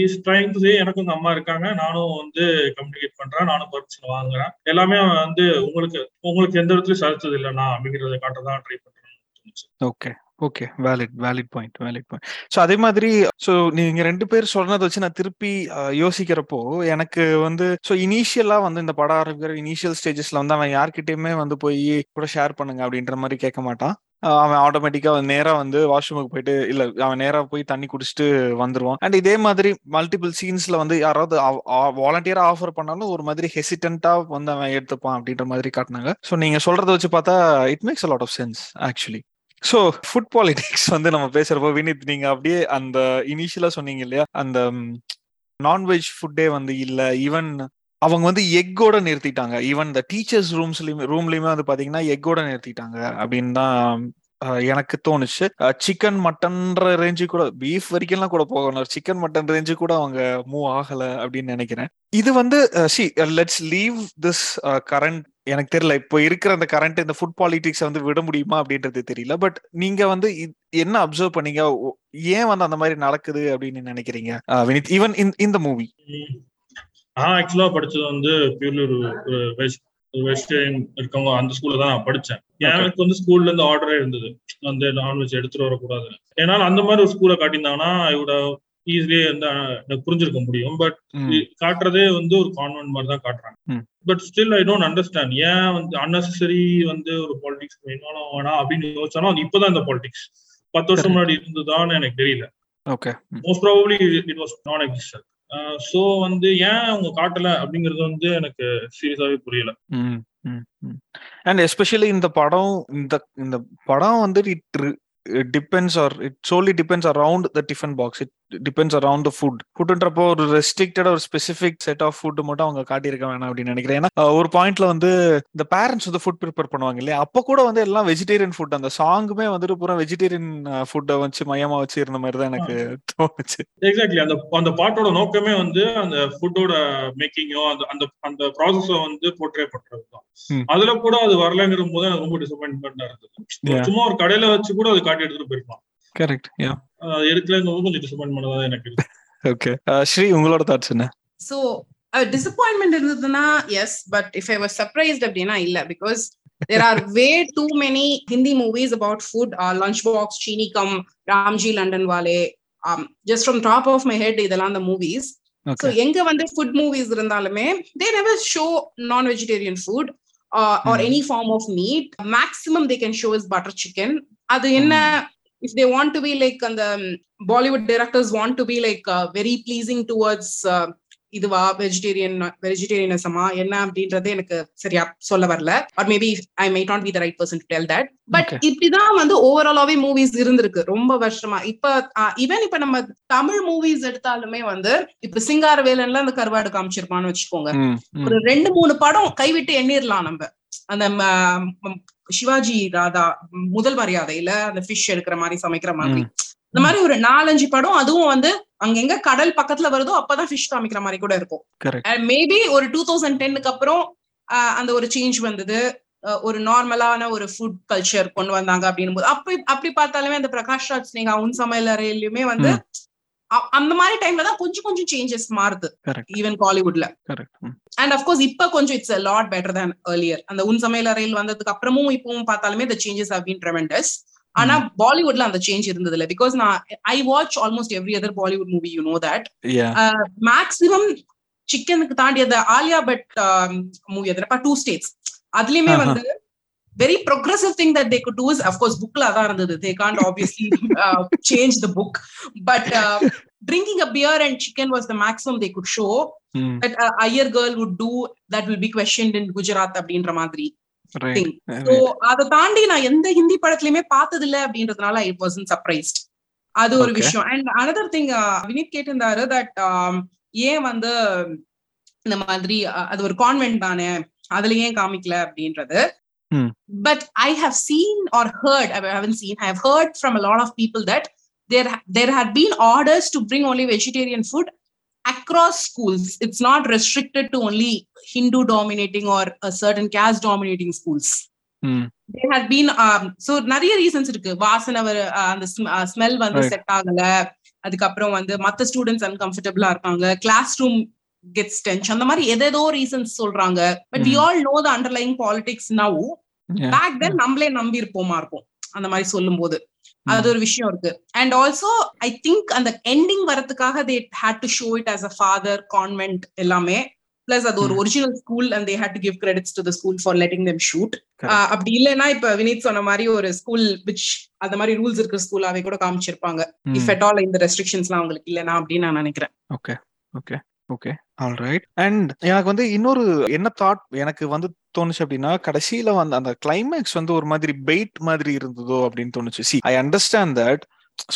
இஸ் ட்ரைங் டு சே எனக்கு உங்க அம்மா இருக்காங்க நானும் வந்து கம்யூனிகேட் பண்றேன் நானும் பர்மிஷன் வாங்குறேன். எல்லாமே வந்து உங்களுக்கு உங்களுக்கு எந்த இடத்துலயும் சலிச்சது இல்லைண்ணா அப்படிங்கறத காட்ட தான் ட்ரை பண்றேன். Okay okay valid valid point valid point so அதே மாதிரி ஸோ நீங்க ரெண்டு பேர் சொன்னதை வச்சு நான் திருப்பி யோசிக்கிறப்போ எனக்கு வந்து ஸோ இனிஷியலா வந்து இந்த படம் ஆரம்பிக்கிற இனிஷியல் ஸ்டேஜஸ்ல வந்து அவன் யார்கிட்டயுமே வந்து போய் கூட ஷேர் பண்ணுங்க அப்படின்ற மாதிரி கேட்க மாட்டான். அவன் ஆட்டோமேட்டிக்கா நேரா வந்து வாஷ்ரூமுக்கு போயிட்டு இல்ல அவன் நேரா போய் தண்ணி குடிச்சிட்டு வந்துருவான். அண்ட் இதே மாதிரி மல்டிபிள் சீன்ஸ்ல வந்து யாராவது வாலண்டியரா ஆஃபர் பண்ணாலும் ஒரு மாதிரி ஹெசிடென்ட்டா வந்து அவன் எடுத்துப்பான் அப்படின்ற மாதிரி காட்டினாங்க. ஸோ நீங்க சொல்றத வச்சு பார்த்தா it makes a lot of sense actually so food politics வந்து நம்ம பேசுறப்போ வினித் நீங்க அப்படியே அந்த இனிஷியலா சொன்னீங்க இல்லையா? அந்த நான்வெஜ் ஃபுட்டே வந்து இல்ல ஈவன் அவங்க வந்து எக்கோட நிறுத்திட்டாங்க. ஈவன் இந்த டீச்சர்ஸ் ரூம்ஸ்லயுமே ரூம்லயுமே வந்து பாத்தீங்கன்னா எக்கோட நிறுத்திட்டாங்க அப்படின்னு தான் எனக்கு தோணுச்சு. சிக்கன் மட்டன்ற ரேஞ்சு கூட பீஃப் வரைக்கும்லாம் கூட போகணும் சிக்கன் மட்டன் ரேஞ்சு கூட அவங்க மூவ் ஆகல அப்படின்னு நினைக்கிறேன். இது வந்து see let's leave this current எனக்கு தெரியல இப்போ இருக்கிற அந்த கரண்ட் இந்த ஃபுட் பாலிடிக்ஸ் வந்து விட முடியுமா அப்படின்றது தெரியல. பட் நீங்க வந்து என்ன அப்சர்வ் பண்ணீங்க? ஏன் வந்து அந்த மாதிரி நடக்குது அப்படின்னு நினைக்கிறீங்க? வினித் ஈவன் இந்த மூவி நான் ஆக்சுவலா படிச்சது வந்து பியூர்லி ஒரு வெஜிடேரியன் இருக்கவங்க அந்த ஸ்கூல்ல தான் நான் படிச்சேன். எனக்கு வந்து ஸ்கூல்ல இருந்து ஆர்டரே இருந்தது. வந்து நான்வெஜ் எடுத்துட்டு வரக்கூடாது ஏன்னா அந்த மாதிரி ஒரு ஸ்கூலை காட்டியிருந்தாங்கன்னா இவோட ஈஸிலியே வந்து புரிஞ்சிருக்க முடியும். பட் காட்டுறதே வந்து ஒரு கான்வென்ட் மாதிரி தான் காட்டுறாங்க. But still I don't understand ஏன் வந்து அன்னெசரி வந்து ஒரு பாலிடிக்ஸ் வேணாலும் வேணாம் அப்படின்னு யோசிச்சாலும் அது இப்பதான் இந்த பாலிடிக்ஸ் பத்து வருஷம் முன்னாடி இருந்ததான்னு எனக்கு தெரியல. Okay most probably it was non existent so வந்து ஏன் அவங்க காட்டல அப்படிங்கறது வந்து எனக்கு சீரியஸாவே புரியல. அண்ட் எஸ்பெஷலி இந்த படம் இந்த இந்த படம் வந்து it depends or it solely depends around the tiffin box it depends around the food ஃபுட்ன்றப்போ ஒரு ரெஸ்ட்ரிக்டட் ஒரு ஸ்பெசிபிக் செட் ஆஃப் ஃபுட் மட்டும் அவங்க காட்டியிருக்க வேணாம் அப்படின்னு நினைக்கிறேன். ஏன்னா ஒரு பாயிண்ட்ல வந்து இந்த பேரண்ட்ஸ் வந்து ஃபுட் ப்ரிப்பேர் பண்ணுவாங்க இல்லையா? அப்போ கூட வந்து எல்லாம் வெஜிடேரியன் ஃபுட் அந்த சாங்குமே வந்துட்டு பூரா வெஜிடேரியன் ஃபுட்டை வச்சு மையமா வச்சு இருந்த மாதிரி தான் எனக்கு தோணுச்சு. எக்ஸாக்ட்லி அந்த அந்த பாட்டோட நோக்கமே வந்து அந்த ஃபுட்டோட மேக்கிங்கோ அந்த அந்த அந்த ப்ராசஸ வந்து போர்ட்ரே பண்றது தான். அதுல கூட அது வரலங்கிற போது எனக்கு ரொம்ப டிசப்பாயின்மெண்டா இருந்தது. சும்மா ஒரு கடையில வச்சு கூட அது காட்டி எடுத்துட்டு போயிருக்கலாம். கரெக்ட் யா எடுக்கலங்கிறது கொஞ்சம் டிசப்பாயின்மெண்ட் தான் எனக்கு ஓகே ஸ்ரீ உங்களோட தாட்ஸ் என்ன சோ டிசப்பாயின்மெண்ட் இருந்ததுன்னா yes but if I was surprised அப்படின்னா இல்ல because there are way too many Hindi movies about food. Uh, Lunchbox, Chini Kam, Ramji London Wale. Um, just from top of my head, இதெல்லாம் the movies. So எங்க வந்து food movies இருந்தாலுமே they never show non-vegetarian food uh, or any form of meat. Maximum they can show is butter chicken. அது என்ன if they want to be like and the Bollywood directors want to be like uh, very pleasing towards uh, இதுவா வெஜிடேரியன் வெஜிடேரியனிசமா என்ன அப்படின்றது எனக்கு சரியா சொல்ல வரல. Or maybe I may not be the right person to tell that but இப்படிதான் வந்து ஓவராலாவே மூவிஸ் இருந்திருக்கு. ரொம்ப வருஷமா. இப்ப ஈவன் இப்ப நம்ம தமிழ் மூவிஸ் எடுத்தாலுமே வந்து இப்ப சிங்காரவேலன்ல அந்த கருவாடு காமிச்சிருப்பான்னு வச்சுக்கோங்க. ஒரு ரெண்டு மூணு படம் கைவிட்டு எண்ணிரலாம் நம்ம. அந்த சிவாஜி ராதா முதல் மரியாதையில அந்த ஃபிஷ் எடுக்கிற மாதிரி சமைக்கிற மாதிரி. இந்த மாதிரி ஒரு நாலஞ்சு படம் அதுவும் வந்து அங்க எங்க கடல் பக்கத்துல வருதோ அப்பதான் ஃபிஷ் காமிக்கிற மாதிரி கூட இருக்கும். மேபி ஒரு டூ தௌசண்ட் டென்னுக்கு அப்புறம் அந்த ஒரு சேஞ்ச் வந்தது. ஒரு நார்மலான ஒரு ஃபுட் கல்ச்சர் கொண்டு வந்தாங்க அப்படின்னு போது அப்படி அப்படி பார்த்தாலுமே அந்த பிரகாஷ் ராஜ் ஸ்னேகா உன் சமையல் அறையிலுமே வந்து அந்த மாதிரி டைம்ல தான் கொஞ்சம் கொஞ்சம் சேஞ்சஸ் மாறுது. ஈவன் காலிவுட்ல அண்ட் அப்கோர்ஸ் இப்ப கொஞ்சம் it's lot better than earlier அந்த உன் சமையல் அறையில் வந்ததுக்கு அப்புறமும் இப்பவும் பார்த்தாலுமே the changes have been tremendous ஆனா பாலிவுட்ல அந்த சேஞ்ச் இருந்தது இல்ல பிகாஸ் நான் I watch almost every other Bollywood movie you know that maximum சிக்கனுக்கு தாண்டி அந்த ஆலியா பட் மூவி அதுப்பா டூ ஸ்டேட்ஸ் அதுலயுமே வந்து very progressive thing that they could do's of course புக்ல அதான் இருந்தது. They can't obviously change the book but drinking a beer and chicken was the maximum they could show. Mm. that a higher girl would do that will be questioned in gujarat அப்படின்ற மாதிரி திங் ஸோ அதை தாண்டி நான் எந்த ஹிந்தி படத்துலயுமே பார்த்தது இல்ல அப்படின்றதுனால ஐ வாசன் சர்ப்ரைஸ்ட் அது ஒரு விஷயம். அண்ட் அனதர் திங் வினித் கேட்டிருந்தாரு தட் ஏன் வந்து இந்த மாதிரி அது ஒரு கான்வென்ட் தானே? அதுல ஏன் காமிக்கல அப்படின்றது. But I have seen or heard I haven't seen I have heard from a lot of people that there there had been orders to bring only vegetarian food across schools. It's not restricted to only hindu dominating or a certain caste dominating schools. There had been um, so நிறைய ரீசன்ஸ் இருக்கு. வாசனை அந்த ஸ்மெல் வந்து செட் ஆகல. அதுக்கப்புறம் வந்து மத்த ஸ்டூடெண்ட்ஸ் அன்கம்ஃபர்டபுளா இருக்காங்க கிளாஸ் ரூம் கெட்ஸ் டென்ஷ் அந்த மாதிரி எதேதோ ரீசன்ஸ் சொல்றாங்க. But we all know the underlying politics now back then நம்மளே நம்பி இருப்போமா இருக்கும். அந்த மாதிரி சொல்லும் போது அது ஒரு விஷயம் இருக்கு. அண்ட் ஆல்சோ ஐ திங்க் அந்த எண்டிங் வரதுக்காக they had to show it as a father convent எல்லாமே. பிளஸ் அது ஒரு original school and they had to give credits to the school for letting them shoot அப்படி இல்லைன்னா இப்ப வினீத் சொன்ன மாதிரி ஒரு ஸ்கூல் விச் அந்த மாதிரி ரூல்ஸ் இருக்கிற ஸ்கூலாவே கூட காமிச்சிருப்பாங்க. இஃப் அட் ஆல் இந்த ரெஸ்ட்ரிக்ஷன்ஸ்லாம் அவங்களுக்கு இல்லைனா அப்படின்னு நான் நினைக்கிறேன். Okay okay okay all right and எனக்கு வந்து இன்னொரு என்ன தாட் எனக்கு வந்து தோணுச்சு அப்படின்னா கடைசியில வந்து அந்த கிளைமேக்ஸ் வந்து ஒரு மாதிரி பெயிட் மாதிரி இருந்ததோ அப்படின்னு தோணுச்சு. See I understand that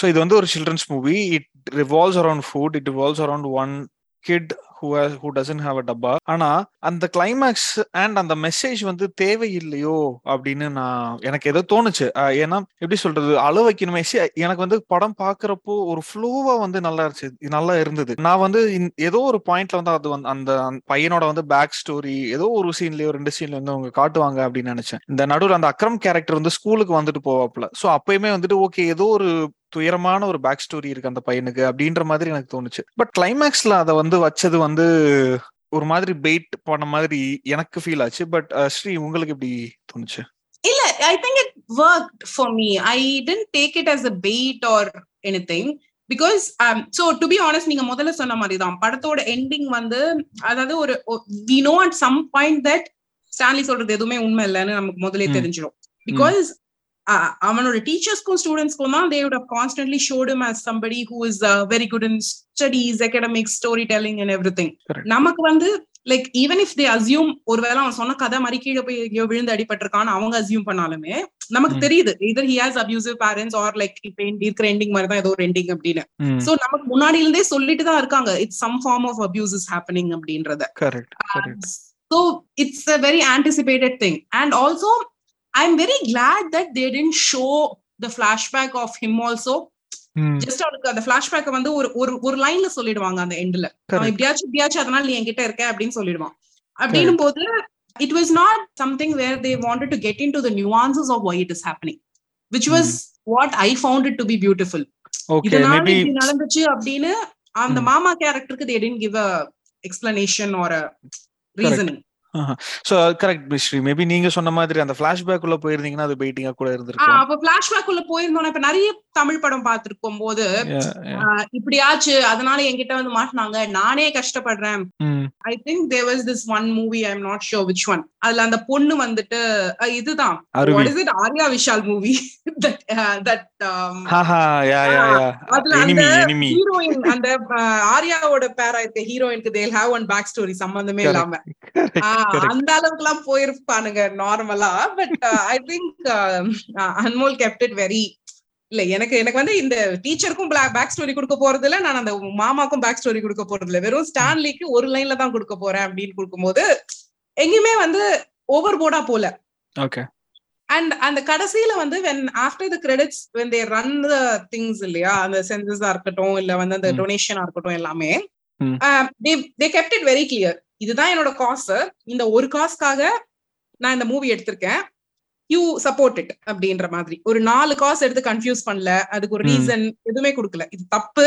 so இது வந்து ஒரு children's movie it revolves around food it revolves around one kid who who doesn't have a dabba. ஆனா அந்த கிளைமேக்ஸ் அண்ட் அந்த மெசேஜ் வந்து தேவையில்லையோ அப்படின்னு நான் எனக்கு ஏதோ தோணுச்சு. ஏன்னா எப்படி சொல்றது அளவு வைக்கணுமே எனக்கு வந்து படம் பாக்குறப்போ ஒரு ஃப்ளோவா வந்து நல்லா இருந்துச்சு இது நல்லா இருந்தது. நான் வந்து ஏதோ ஒரு பாயிண்ட்ல வந்து அது வந்து அந்த அந்த பையனோட வந்து பேக் ஸ்டோரி ஏதோ ஒரு சீன்லயோ ரெண்டு சீன்ல வந்து அவங்க காட்டுவாங்க அப்படின்னு நினைச்சேன். இந்த நடுவில் அந்த அக்ரம் கேரக்டர் வந்து ஸ்கூலுக்கு வந்துட்டு போவாப்ல சோ அப்பயுமே வந்துட்டு ஓகே ஏதோ ஒரு துயரமான ஒரு பேக் ஸ்டோரி இருக்கு அந்த பையனுக்கு அப்படின்ற மாதிரி எனக்கு தோணுச்சு. பட் கிளைமேக்ஸ்ல அதை வந்து வச்சது வந்து ஒரு மாதிரி பெயிட் பண்ண மாதிரி எனக்கு ஃபீல் ஆச்சு. பட் ஸ்ரீ உங்களுக்கு எப்படி தோணுச்சு? இல்ல I think it work for me I tend take it as a bait or anything because so to be honest நீங்க முதல்ல சொன்ன மாதிரி தான் படத்தோட எண்டிங் வந்து அதாவது ஒரு we know at some point that Stanley சொல்றது எதுவுமே உண்மை இல்லைன்னு நமக்கு முதல்ல ம். தெரிஞ்சிடும் பிகாஸ் அவனோட டீச்சர்ஸ்க்கும் ஸ்டூடெண்ட்ஸ்க்கும் தான் தே constantly showed him as somebody who is uh, very good in studies academics storytelling and everything. Correct. நமக்கு வந்து like even if they assume ஒருவேளை அவன் சொன்ன கதை மாதிரி கீழே போய் எங்கேயோ விழுந்து அடிபட்டிருக்கான்னு அவங்க அசியூம் பண்ணாலுமே நமக்கு. தெரியுது either he has abusive parents or like இப்ப இருக்கிற எண்டிங் மாதிரி தான் ஏதோ ஒரு எண்டிங் அப்படின்னு. சோ நமக்கு முன்னாடில இருந்தே சொல்லிட்டு தான் இருக்காங்க it's some form of abuse is happening அப்படின்றத so it's a very anticipated thing. And also i'm very glad that they didn't show the flashback of him also. Just அவனுக்கு அந்த பிளாஷ்பேக் வந்து ஒரு ஒரு ஒரு லைன்ல சொல்லிடுவாங்க அந்த எண்ட்ல அவன் இப்படியாச்சும் இப்படியாச்சும் அதனால நீ என்கிட்ட இருக்க அப்படின்னு சொல்லிடுவான். அப்படின்னும் போது it was not something where they wanted to get into the nuances of why it is happening which was what I found it to be beautiful இதனால இப்படி நடந்துச்சு அப்படின்னு அந்த ம். மாமா கேரக்டருக்கு they tend give a explanation or reasoning so correct Sri maybe நீங்க சொன்ன மாதிரி அந்த பிளாஷ்பேக் உள்ள போயிருந்தீங்கன்னா அது பெயிட்டிங்கா கூட இருந்திருக்கும் அப்ப பிளாஷ்பேக் உள்ள போயிருந்தோம் இப்ப நிறைய தமிழ் படம் பார்த்திருக்கும் போது இப்படியாச்சு அதனால என்கிட்ட வந்து மாட்டினாங்க நானே கஷ்டப்படுறேன். I think there was this one movie I am not sure which one அதுல அந்த பொண்ணு வந்துட்டு இதுதான். ஆர்யா விஷால் மூவி. யா அதுல அந்த ஹீரோயின் அந்த ஆர்யாவோட பேரா இருக்க ஹீரோயினுக்கு தேல் ஹேவ் ஒன் பேக் ஸ்டோரி சம்பந்தமே. இல்லாம. அந்த அளவுக்கு எல்லாம் போயிருப்பானுங்க நார்மலா but I think Anmol kept it very இல்ல எனக்கு எனக்கு வந்து இந்த டீச்சருக்கும் பேக் ஸ்டோரி கொடுக்க போறது இல்ல நான் அந்த மாமாக்கும் பேக் ஸ்டோரி கொடுக்க போறது இல்ல வெறும் ஸ்டான்லிக்கு ஒரு லைன்ல தான் கொடுக்க போறேன் அப்படின்னு கொடுக்கும்போது எங்கேயுமே வந்து ஓவர் போர்டா போல. ஓகே அண்ட் அந்த கடைசியில வந்து when after the credits when they run the things இல்லையா அந்த சென்சஸா இருக்கட்டும் இல்ல வந்து அந்த. டொனேஷனா இருக்கட்டும் எல்லாமே. They kept it very clear இதுதான் என்னோட காசு இந்த ஒரு காசுக்காக நான் இந்த மூவி எடுத்திருக்கேன். யூ சப்போர்ட் இட் அப்படின்ற மாதிரி. ஒரு நாலு காசு எடுத்து கன்ஃபியூஸ் பண்ணல. அதுக்கு ஒரு. ரீசன் எதுவுமே கொடுக்கல. இது தப்பு.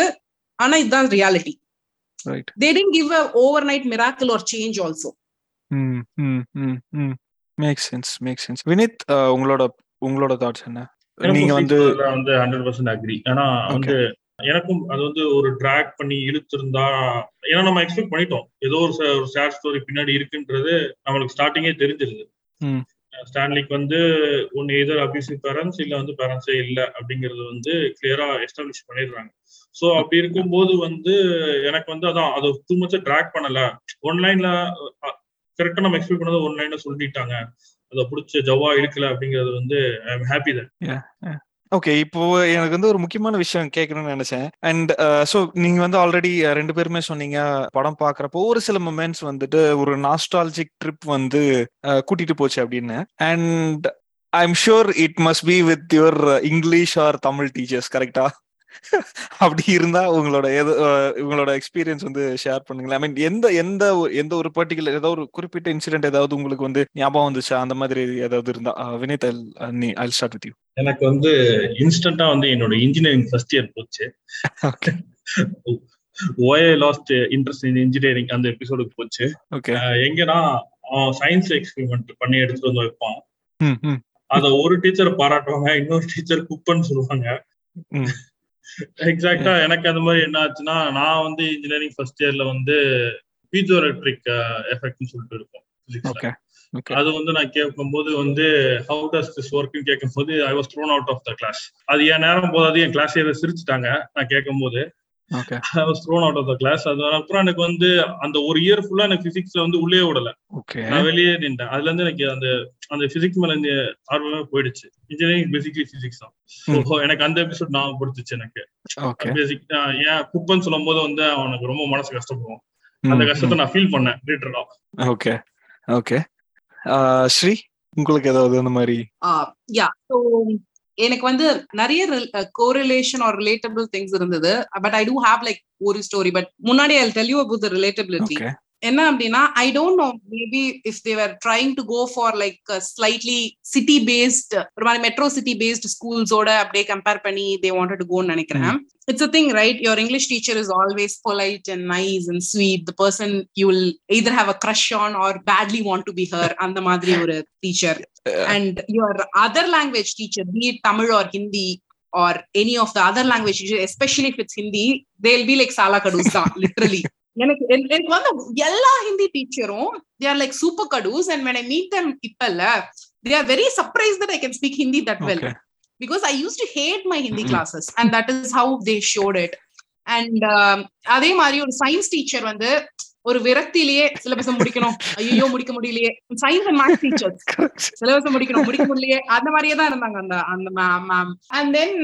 ஆனா இதுதான் reality right they tend give overnight miracle ஒரு change also hmm hmm hmm hmm. Make sense make sense Vineeth உங்களோட உங்களோட தாட்ஸ் என்ன? நீங்க வந்து வந்து ஹண்ட்ரட் பர்சன்ட் அக்ரி ஏன்னா வந்து எனக்கும் அது வந்து ஒரு ட்ராக் பண்ணி இழுத்திருந்தா ஏன்னா நம்ம எக்ஸ்பெக்ட் பண்ணிட்டோம். ஏதோ ஒரு ஒரு சேட் ஸ்டோரி பின்னாடி இருக்குன்றது நம்மளுக்கு ஸ்டார்டிங்கே தெரிஞ்சிருது. ஸ்டான்லிக்கு வந்து ஒன்னு எதர் அபியூசிவ் பேரண்ட்ஸ் இல்ல வந்து பேரண்ட்ஸே இல்ல அப்படிங்கறது வந்து கிளியரா எஸ்டாப்ளிஷ் பண்ணிடுறாங்க. சோ அப்படி இருக்கும்போது வந்து எனக்கு வந்து அதான் அது டூ மச்சா ட்ராக் பண்ணல. ஒன்லைன்ல கரெக்டா நம்ம எக்ஸ்பெக்ட் பண்ணது ஒன்லைன்ல சொல்லிட்டாங்க. அதை பிடிச்ச ஜவ்வா இழுக்கல அப்படிங்கறது வந்து I am happy that okay இப்போ எனக்கு வந்து ஒரு முக்கியமான விஷயம் கேட்கணும்னு நினைச்சேன். அண்ட் ஸோ uh, நீங்க வந்து ஆல்ரெடி uh, ரெண்டு பேருமே சொன்னீங்க படம் பாக்குறப்போ ஒரு சில மொமெண்ட்ஸ் வந்துட்டு ஒரு நாஸ்டாலஜிக் ட்ரிப் வந்து uh, கூட்டிட்டு போச்சு அப்படின்னு. And I am sure it must be with your English or Tamil teachers கரெக்டா அப்படி இருந்தா உங்களோட அஹ், உங்களோட எக்ஸ்பீரியன்ஸ் வந்து ஷேர் பண்ணுங்களேன். ஐ மீன் எந்த எந்த எந்த ஒரு பர்டிகுலர் ஏதாவது ஒரு குறிப்பிட்ட இன்சிடென்ட் ஏதாவது உங்களுக்கு வந்து ஞாபகம் வந்துச்சா? அந்த மாதிரி ஏதாவது இருந்தா? வினித் நீ ஐ ஸ்டார்ட் வித் யூ எனக்கு வந்து இன்ஸ்டன்டா வந்து என்னோட இன்ஜினியரிங் ஃபர்ஸ்ட் இயர் போச்சு. Why lost interest in engineering அந்த எபிசோடுக்கு போச்சு. ஓகே எங்கன்னா சயின்ஸ் எக்ஸ்பெரிமெண்ட் பண்ணி எடுத்துட்டு வந்து வைப்பான். அத ஒரு டீச்சர் பாராட்டுவாங்க இன்னொரு டீச்சர் குப்பன்னு சொல்லுவாங்க. எக்ஸாக்டா எனக்கு அந்த மாதிரி என்ன ஆச்சுன்னா நான் வந்து இன்ஜினியரிங் ஃபர்ஸ்ட் இயர்ல வந்து பீஜோ எலக்ட்ரிக் எஃபெக்ட்னு சொல்லிட்டு இருக்கும் அது வந்து நான் கேட்கும்போது வந்து ஹவு டஸ் திஸ் ஒர்க்னு கேட்கும்போது I was thrown out of the class அது என் நேரம் போதாது என் கிளாஸ் சிரிச்சுட்டாங்க நான் கேட்கும்போது. Okay I was thrown out of the class அது அப்புறம் எனக்கு வந்து அந்த ஒரு இயர் ஃபுல்லா எனக்கு பிசிக்ஸ்ல வந்து உள்ளே விடல. ஓகே நான் வெளியே நின்றேன். அதுல இருந்து எனக்கு அந்த அந்த பிசிக்ஸ் மேல இந்த ஆர்வமே போயிடுச்சு. இன்ஜினியரிங் பேசிக்லி பிசிக்ஸ் தான். So, எனக்கு அந்த எபிசோட் ஞாபகப்படுத்துச்சு எனக்கு. ஓகே பேசிக் ஏன் குப்பன்னு சொல்லும் போது வந்து அவனுக்கு ரொம்ப மனசு கஷ்டப்படும். அந்த கஷ்டத்தை நான் ஃபீல் பண்ணேன் லிட்டரலா ஓகே ஓகே ஸ்ரீ உங்களுக்கு ஏதாவது அந்த மாதிரி? யா எனக்கு வந்து நிறைய கோரிலேஷன் ஆர் ரிலேட்டபிள் திங்ஸ் இருந்தது. But I do have like ஒரு ஸ்டோரி பட் முன்னாடி I tell you about the relatability என்ன அப்படின்னா I don't know maybe if they're trying to go for like slightly city based ஒரு மாதிரி மெட்ரோ சிட்டி பேஸ்ட் ஸ்கூல்ஸோட அப்படியே கம்பேர் பண்ணி தே வாண்டட் கோன்னு நினைக்கிறேன். It's a thing right your English teacher is always polite and nice and sweet the person you will either have a crush on or badly want to be her அந்த மாதிரி ஒரு teacher and your other language teacher be Tamil or Hindi or any of the other language especially if it's Hindi, they'll be like Sala Kadus தான் literally. எனக்கு எனக்கு வந்து எல்லா ஹிந்தி டீச்சரும் they are like super கடூஸ் and when I meet them இப்ப இல்ல they are very surprise that I can speak Hindi that well. Because I use to hate my Hindi. Classes and that is how they showed it and அதே மாதிரி ஒரு சயின்ஸ் டீச்சர் வந்து ஒரு விரக்தியிலேயே சிலபஸ் முடிக்கணும். ஐயோ முடிக்க முடியலையே. Science and maths teachers syllabus முடிக்கணும். முடிக்க முடியலையே. அந்த மாதிரியே தான் இருந்தாங்க அந்த அந்த ma'am and then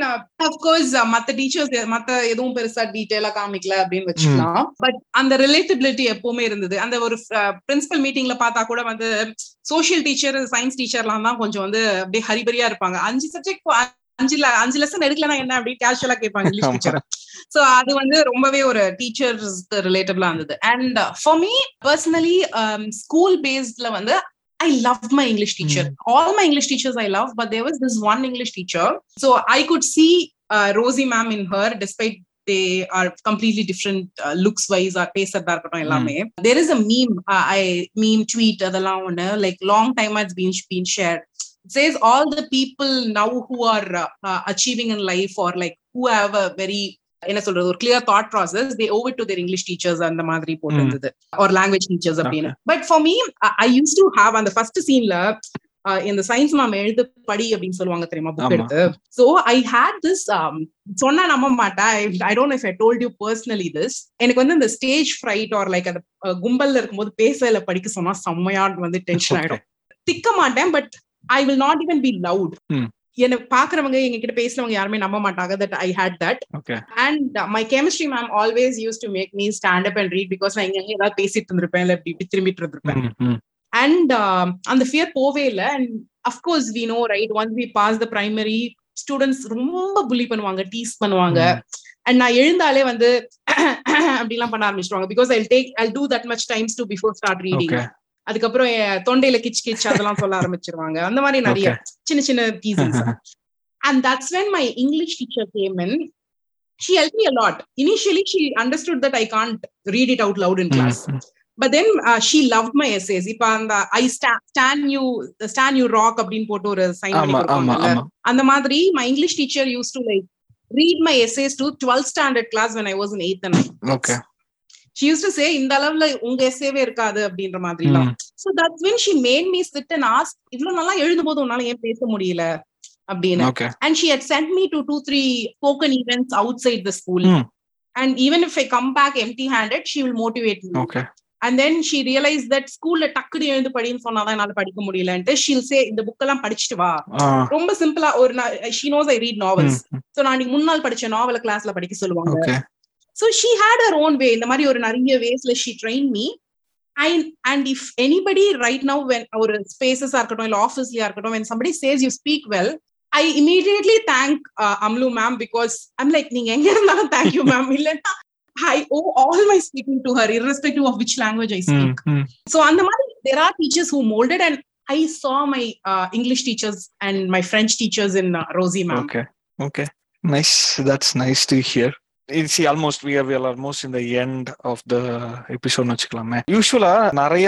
of course மத்த டீச்சர்ஸ் மத்த எதுவும் பெருசா டீட்டெயிலா காமிக்கல அப்படின்னு வச்சுக்கலாம். பட் அந்த ரிலேட்டபிலிட்டி எப்பவுமே இருந்தது. அந்த ஒரு பிரின்சிபல் மீட்டிங்ல பார்த்தா கூட வந்து சோஷியல் டீச்சர் சயின்ஸ் டீச்சர்லாம் தான் கொஞ்சம் வந்து அப்படியே ஹரிபரியா இருப்பாங்க. அஞ்சு சப்ஜெக்ட் அஞ்சு அஞ்சு லெசன் எடுக்கலனா என்ன அப்படின்னு கேஷுவலா கேட்பாங்க இங்கிலீஷ் டீச்சர் சோ அது வந்து ரொம்பவே ஒரு டீச்சர்ஸ் ரிலேட்டபிளா இருந்தது and for me personally school பேஸ்ட்ல வந்து I loved my English teacher. All my English teachers I love, but there was this one English teacher. So I could see uh, Rosie ma'am in her, despite they are completely different uh, looks wise or பேசுறதா இருக்கட்டும் எல்லாமே there is a meme uh, I meme tweet அதெல்லாம் ஒண்ணு like long time has been been shared it says all the people now who are uh, uh, achieving in life or like who have a very என்ன சொல்றது ஒரு clear thought process they over to their English teachers அந்த மாதிரி போட்டிருந்தது. ஒரு லாங்குவேஜ் டீச்சர்ஸ் அப்படின்னு. But for me I use to have அந்த ஃபர்ஸ்ட் சீன்ல இந்த சயின்ஸ் மேம் எழுது படி அப்படின்னு சொல்லுவாங்க தெரியுமா புக். எடுத்து. சோ ஐ ஹேட் திஸ் சொன்னா நம்ப மாட்டேன். I don't if I told you personally this எனக்கு வந்து இந்த ஸ்டேஜ் ஃப்ரைட் ஆர் லைக் அந்த கும்பல்ல இருக்கும்போது பேசல படிக்க சொன்னா செம்மையா வந்து டென்ஷன் ஆயிடும். திக்க மாட்டேன் but I will not even be loud எனக்கு பாக்குறவங்க எங்க கிட்ட பேசுறவங்க யாருமே நம்ப மாட்டாங்க that I hate that and my chemistry ma'am always use to make me stand up and read because நான் இங்க ஏதாவது பேசிட்டு இருந்திருப்பேன் இல்ல இப்படி இப்படி திரும்பிட்டு இருந்திருப்பேன். அண்ட் அந்த ஃபியர் போவே இல்ல. And of course we know right once we pass the primary students ரொம்ப புள்ளி பண்ணுவாங்க டீஸ் பண்ணுவாங்க. அண்ட் நான் எழுந்தாலே வந்து அப்படிலாம் பண்ண ஆரம்பிச்சிருவாங்க. Because I take I do that much times to before start reading அதுக்கப்புறம் தொண்டையில கிச் கிச் அதெல்லாம் சொல்ல ஆரம்பிச்சிருவாங்க அந்த மாதிரி நிறைய சின்ன சின்ன டீசிங்ஸ் and that's when my english teacher came in she helped me a lot initially she understood that i can't read it out loud in class but then uh, she loved my essays இப்ப அந்த i sta- stand you stand you rock அப்படின்னு போட்டு ஒரு சைன் பண்ணி கொடுப்பாங்கல்ல அந்த மாதிரி my english teacher used to like read my essays to 12th standard class when i was in 8th and 9th okay she used to say இந்த அளவுல உங்க எஸ்ஸேவே இருக்காது அப்படின்ற மாதிரிலாம் so that's when she made me sit and ask இவ்வளவு நல்லா எழுதும் போது உன்னால ஏன் பேச முடியல அப்படின்னு she had sent me to two three spoken events outside the school Hmm. and even if i come back empty handed she will motivate me okay and then she realized that ஸ்கூல்ல டக்குனு எழுந்து படின்னு சொன்னாதான் என்னால படிக்க முடியலன்ட்டு she'll say இந்த புக் எல்லாம் படிச்சுட்டு வா ரொம்ப சிம்பிளா ஒரு she knows i read novels so நான் முன்னாள் படிச்ச நாவல கிளாஸ்ல படிக்க சொல்லுவாங்க okay so she had her own way இந்த மாதிரி ஒரு நிறைய வேஸ்ல she trained me and and if anybody right now when ஒரு spaces ஆ இருக்கட்டும் இல்ல ஆஃபீஸ்லயா இருக்கட்டும் when somebody says you speak well I immediately thank uh, Amlu ma'am because I'm like நீங்க எங்க இருந்தாலும் thank you ma'am இல்லன்னா I owe all my speaking to her irrespective of which language I speak. So அந்த மாதிரி there are teachers who molded and I saw my uh, English teachers and my French teachers in uh, Rosie ma'am. Okay. Okay. Nice. That's nice it's almost we are we we almost we end of the the வச்சுக்கலாமே. யூஸ்வலா நிறைய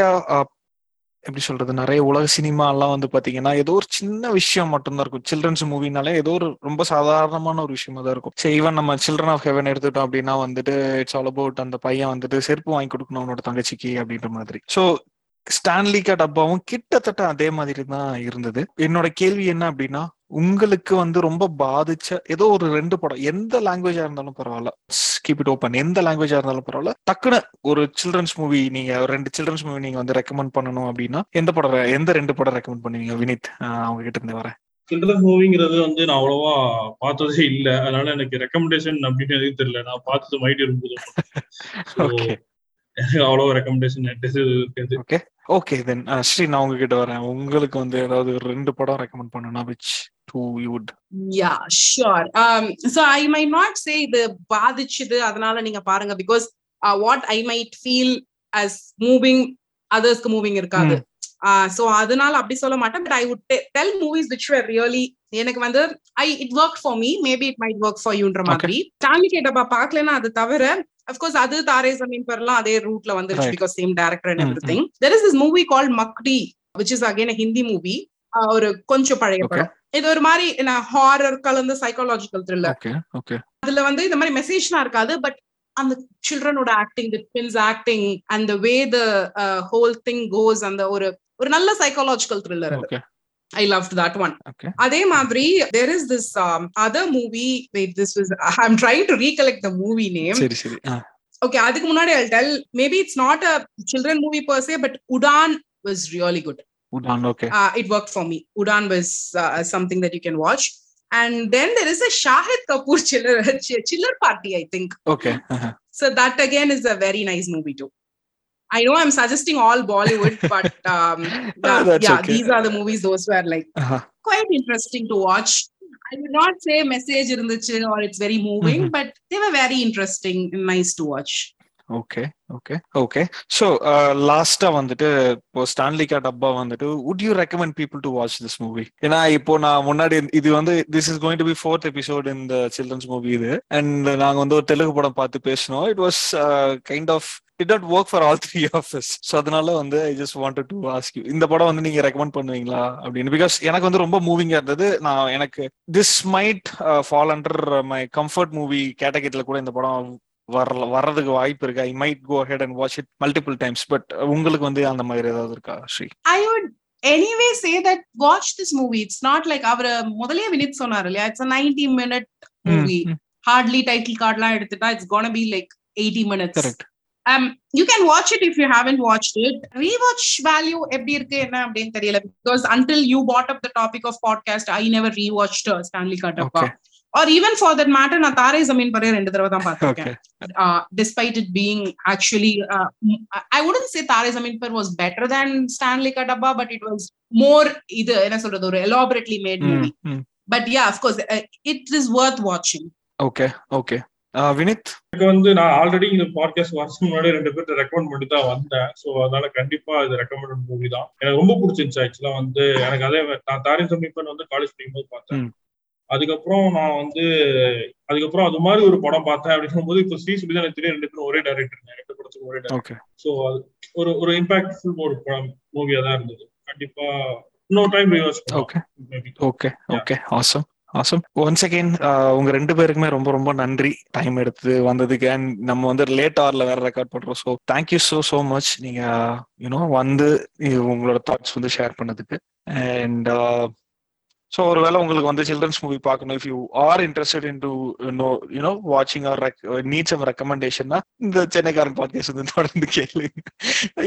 எப்படி சொல்றது நிறைய உலக சினிமா எல்லாம் வந்து பாத்தீங்கன்னா ஏதோ ஒரு சின்ன விஷயம் மட்டும்தான் இருக்கும். சில்ட்ரன்ஸ் மூவினாலே ஏதோ ஒரு ரொம்ப சாதாரணமான ஒரு விஷயமா தான் இருக்கும். சரி ஈவன் நம்ம சில்ட்ரன் ஆஃப் ஹெவன் எடுத்துட்டோம் அப்படின்னா வந்துட்டு இட்ஸ் ஆல் அபவுட் அந்த பையன் வந்துட்டு செருப்பு வாங்கி கொடுக்கணும் அவனோட தங்கச்சிக்கு அப்படின்ற மாதிரி. ஸோ ஸ்டான்லிக்கா டப்பாவும் கிட்டத்தட்ட அதே மாதிரி தான் இருந்தது. என்னோட கேள்வி என்ன அப்படின்னா உங்களுக்கு வந்து ரொம்ப பாதிச்ச ஏதோ ஒரு ரெண்டு படம் எந்த லாங்குவேஜா இருந்தாலும் பரவாயில்ல. கீப் இட் ஓப்பன் எந்த லாங்குவேஜா இருந்தாலும் பரவாயில்ல. டக்குன்னு ஒரு சில்ட்ரன்ஸ் மூவி நீங்க ரெண்டு சில்ட்ரன்ஸ் மூவி நீங்க வந்து ரெக்கமெண்ட் பண்ணணும் அப்படின்னா எந்த படம் எந்த ரெண்டு படம் ரெக்கமெண்ட் பண்ணுவீங்க வினித்? அவங்க கிட்ட இருந்து வரேன். சில்ட்ரன்ஸ் மூவிங்கிறது வந்து நான் அவ்வளவா பார்த்ததே இல்ல. அதனால எனக்கு ரெக்கமெண்டேஷன் அப்படின்னு எதுவும் தெரியல. நான் பார்த்தது மைடி இருக்கும்போது Okay. எனக்கு அவ்வளோ ரெக்கமெண்டேஷன் இருக்காது. ஓகே ஓகே தென் ஸ்ரீ நான் உங்ககிட்ட வரேன். உங்களுக்கு வந்து ஏதாவது ஒரு ரெண்டு படம் ரெக்கமெண்ட் பண்ணணும் which do you would Yeah, sure. Um, so I might not say இது பாதிச்சுது அதனால நீங்க பாருங்க because what I might feel as moving அதர்ஸ்க்கு மூவிங் இருக்காது. சோ அதனால அப்படி சொல்ல மாட்டேன் but I would tell movies which were really எனக்கு வந்து I it work for me maybe it might work for யூன்ற மாதிரி. ஸ்டான்லி கேட்டப்பா பாக்கலன்னா அது தவிர அஃப்கோர்ஸ் அது தாரே ஜமீன் பர்லாம் அதே ரூட்ல வந்துருச்சு. Because same director and everything there is this movie call Makdee which is again Hindi movie ஒரு கொஞ்சம் பழைய. படம். இது ஒரு மாதிரி ஹாரர் கலந்த சைக்காலஜிக்கல் த்ரில்லர் அதுல வந்து இந்த மாதிரி மெசேஜ்லாம் இருக்காது பட் அந்த சில்ட்ரனோட ஆக்டிங் தி ட்வின்ஸ் ஆக்டிங் அந்த வே த ஹோல் திங் கோஸ் அந்த ஒரு ஒரு நல்ல சைக்காலஜிக்கல் த்ரில்லர் அது. ஐ லவ் தட் ஒன் அதே மாதிரி there is this other movie wait this was I am trying to recollect the movie name okay அதுக்கு முன்னாடி I tell maybe it's not a children movie per se but Udaan was really good. Udan, okay. Uh, it worked for me. Udan was uh, something that you can watch. And then there is a Shahid Kapoor chiller, chiller party, I think. Okay. Uh-huh. So that again is a very nice movie too. I know I'm suggesting all Bollywood, but um, the, oh, yeah, okay. these are the movies those were like uh-huh. quite interesting to watch. I would not say message in the chill or it's very moving, mm-hmm. but they were very interesting and nice to watch. Okay okay okay so லாஸ்டா வந்துட்டு இப்போ ஸ்டான்லி கா டப்பா வந்துட்டு would you recommend people to watch this movie ஏன்னா இப்போ நான் முன்னாடி இது வந்து this is going to be fourth episode இந்த சில்ட்ரன்ஸ் மூவி இது. அண்ட் நாங்க வந்து ஒரு தெலுங்கு படம் பார்த்து பேசணும் it was kind of it not work for all three of is so அதனால வந்து I just want to ask you இந்த படம் வந்து நீங்க ரெக்கமெண்ட் பண்ணுவீங்களா? அப்படின்னு. பிகாஸ் எனக்கு வந்து ரொம்ப மூவிங்கா இருந்தது. நான் எனக்கு this might fall under my comfort movie கேட்டகரியில கூட இந்த படம் வரல வர்றதுக்கு வாய்ப்பு இருக்கு I might go ahead and watch it multiple times but உங்களுக்கு வந்து அந்த மாதிரி ஏதாவது இருக்கா Sri I would anyway say that watch this movie. It's not like our முதலே வினித் சொன்னார் இல்லையா it's a 90 minute movie. Hardly title card லாம் எடுத்துட்டா it's gonna be like 80 minutes. Correct Um, you can watch it if you haven't watched it. Rewatch value எப்படி இருக்கு என்ன அப்படின்னு தெரியல because until you brought up the topic of podcast, I never rewatched uh, Stanley Katappa. Okay. Or even for that matter, நான் தாரே ஜமீன் பரே ரெண்டு தடவை தான் பார்த்திருக்கேன். Okay uh, despite it being actually, uh, m- I wouldn't say Tare Zameen Par was better than Stanley Kadabba, but it was more either என்ன சொல்றது ஒரு elaborately made movie. But yeah, of course, uh, it is worth watching. Okay okay Vineeth எனக்கு வந்து நான் ஆல்ரெடி இந்த பாட்காஸ்ட் வருஷம் முன்னாடி ரெண்டு பேர்ட்ட ரெக்கமெண்ட் பண்ணி தான் வந்தேன் ஸோ அதனால கண்டிப்பா இது ரெக்கமெண்டட் மூவி தான் எனக்கு ரொம்ப பிடிச்சிருந்துச்சு ஆக்சுவலா வந்து எனக்கு அதே நான் தாரின் சமீபன் வந்து காலேஜ் படிக்கும்போது பார்த்தேன் ம். அதுக்கப்புறம் நான் வந்து அதுக்கப்புறம் அது மாதிரி ஒரு படம் பார்த்தேன் அப்படிங்கும் போது இப்போ ஸ்ரீ எனக்கு தெரியும் ரெண்டு பேரும் ஒரே டேரக்டர் ரெண்டு படத்துக்கு ஒரே டேரக்டர் ஓகே ஸோ அது ஒரு ஒரு இம்பாக்ட்ஃபுல் ஒரு படம் மூவியா தான் இருந்தது. கண்டிப்பா இன்னொரு time reverse okay okay okay awesome awesome once again உங்க ரெண்டு பேருக்குமே ரொம்ப ரொம்ப நன்றி. டைம் எடுத்து வந்ததுக்கு அண்ட் நம்ம வந்து லேட் ஹவர்ல வேற ரெக்கார்ட் பண்றோம் so thank you so so much நீங்க யூனோ வந்து உங்களோட தாட்ஸ் வந்து ஷேர் பண்ணதுக்கு. அண்ட் ஸோ ஒருவேளை உங்களுக்கு வந்து சில்ட்ரன்ஸ் மூவி பார்க்கணும். If you are interested in to know you know வாட்சிங் ஆர் நீட் சம் ரெக்கமெண்டேஷன்னா இந்த சென்னைக்காரன் பாட்காஸ்ட் வந்து தொடர்ந்து கேளு.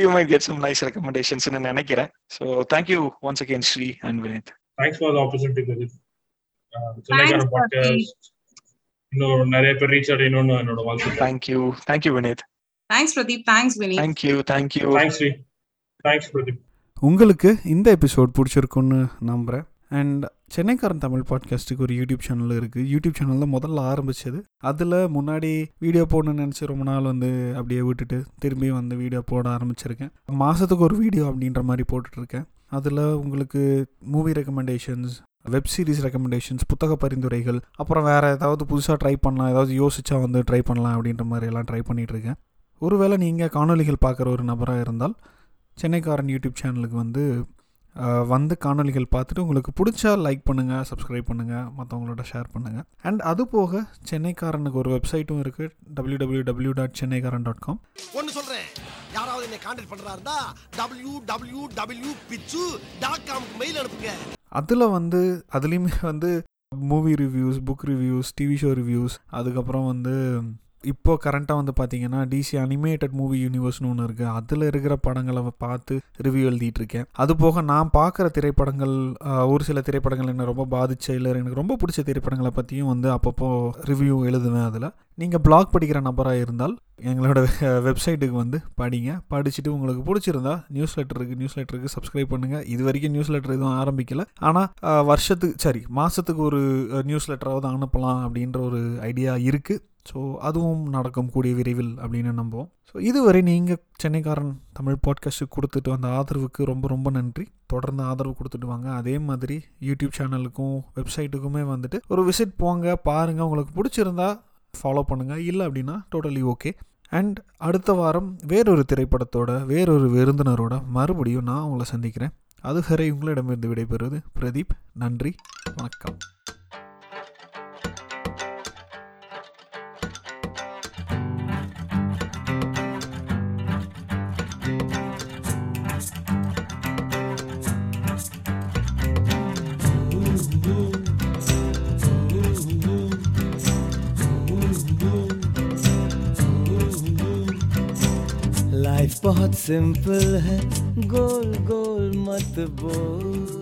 You might get some nice recommendations நினைக்கிறேன். So thank you once again Sri and Vineeth thanks for the opportunity Pradeep Chennaikara Thanks, podcast இன்னும் நிறைய பேர் ரீச் அடையணும்னு என்னோட வாழ்க்கை thank you thank you Vineeth Thanks, Pradeep. Thanks, Vinny. Thank you thank you thanks Sri thanks Pradeep உங்களுக்கு இந்த எபிசோட் பிடிச்சிருக்குன்னு நம்புகிறேன் அண்ட் சென்னைக்காரன் தமிழ் பாட்காஸ்ட்டுக்கு ஒரு யூடியூப் சேனல் இருக்குது யூடியூப் சேனலில் முதல்ல ஆரம்பிச்சது. அதில் முன்னாடி வீடியோ போடணும்னு நினச்சி ரொம்ப நாள் வந்து அப்படியே விட்டுட்டு திரும்பி வந்து வீடியோ போட ஆரம்பிச்சிருக்கேன். மாதத்துக்கு ஒரு வீடியோ அப்படின்ற மாதிரி போட்டுட்ருக்கேன். அதில் உங்களுக்கு movie recommendations web series recommendations புத்தக பரிந்துரைகள் அப்புறம் வேறு ஏதாவது புதுசாக ட்ரை பண்ணலாம் ஏதாவது யோசிச்சா வந்து ட்ரை பண்ணலாம் அப்படின்ற மாதிரி எல்லாம் ட்ரை பண்ணிகிட்ருக்கேன் ஒருவேளை நீங்கள் காணொலிகள் பார்க்குற ஒரு நபராக இருந்தால் சென்னைக்காரன் யூடியூப் சேனலுக்கு வந்து வந்து காணொலிகள் பார்த்துட்டு உங்களுக்கு பிடிச்சா லைக் பண்ணுங்கள் சப்ஸ்கிரைப் பண்ணுங்கள் மற்றவங்களோட ஷேர் பண்ணுங்கள் அண்ட் அது போக சென்னைக்காரனுக்கு ஒரு வெப்சைட்டும் இருக்குது W W W dot Chennaikaran dot com ஒன்னு சொல்றேன். யாராவது என்னை கான்டாக்ட் பண்றா இருந்தா டபிள்யூ டபிள்யூ டபிள்யூ பிச்சு டாட் காம்க்கு மெயில் அனுப்புங்க. அதில் வந்து அதுலேயுமே வந்து movie reviews book reviews TV show reviews அதுக்கப்புறம் வந்து இப்போ கரண்ட்டாக வந்து பார்த்தீங்கன்னா டிசி அனிமேட்டட் மூவி யூனிவர்ஸ்னு ஒன்று இருக்குது அதில் இருக்கிற படங்களை பார்த்து ரிவ்யூ எழுதிட்டுருக்கேன் அது போக நான் பார்க்குற திரைப்படங்கள் ஒரு சில திரைப்படங்கள் என்ன ரொம்ப பாதிச்ச இல்லை எனக்கு ரொம்ப பிடிச்ச திரைப்படங்களை பற்றியும் வந்து அப்பப்போ ரிவ்யூ எழுதுவேன் அதில். நீங்கள் பிளாக் படிக்கிற நபராக இருந்தால் எங்களோட வெப்சைட்டுக்கு வந்து படிங்க. படிச்சுட்டு உங்களுக்கு பிடிச்சிருந்தா நியூஸ் லெட்டர் இருக்குது நியூஸ் லெட்டருக்கு சப்ஸ்கிரைப் பண்ணுங்கள் இது வரைக்கும் நியூஸ் லெட்டர் எதுவும் ஆரம்பிக்கல. ஆனால் வருஷத்துக்கு சரி மாதத்துக்கு ஒரு நியூஸ் லெட்டராவது அனுப்பலாம் அப்படின்ற ஒரு ஐடியா இருக்குது ஸோ அதுவும் நடக்கும் கூடிய விரைவில் அப்படின்னு நம்புவோம். ஸோ இதுவரை நீங்கள் சென்னைக்காரன் தமிழ் பாட்காஸ்ட்டுக்கு கொடுத்துட்டு வந்த ஆதரவுக்கு ரொம்ப ரொம்ப நன்றி. தொடர்ந்து ஆதரவு கொடுத்துட்டு வாங்க. அதே மாதிரி யூடியூப் சேனலுக்கும் வெப்சைட்டுக்குமே வந்துட்டு ஒரு விசிட் போங்க பாருங்கள் உங்களுக்கு பிடிச்சிருந்தா ஃபாலோ பண்ணுங்கள் இல்லை அப்படின்னா டோட்டலி ஓகே அண்ட் அடுத்த வாரம் வேறொரு திரைப்படத்தோட வேறொரு விருந்தினரோட மறுபடியும் நான் உங்களை சந்திக்கிறேன். அதுவரை உங்களிடமிருந்து விடைபெறுவது பிரதீப். நன்றி. வணக்கம். लाइफ बहुत सिंपल है गोल गोल मत बोल।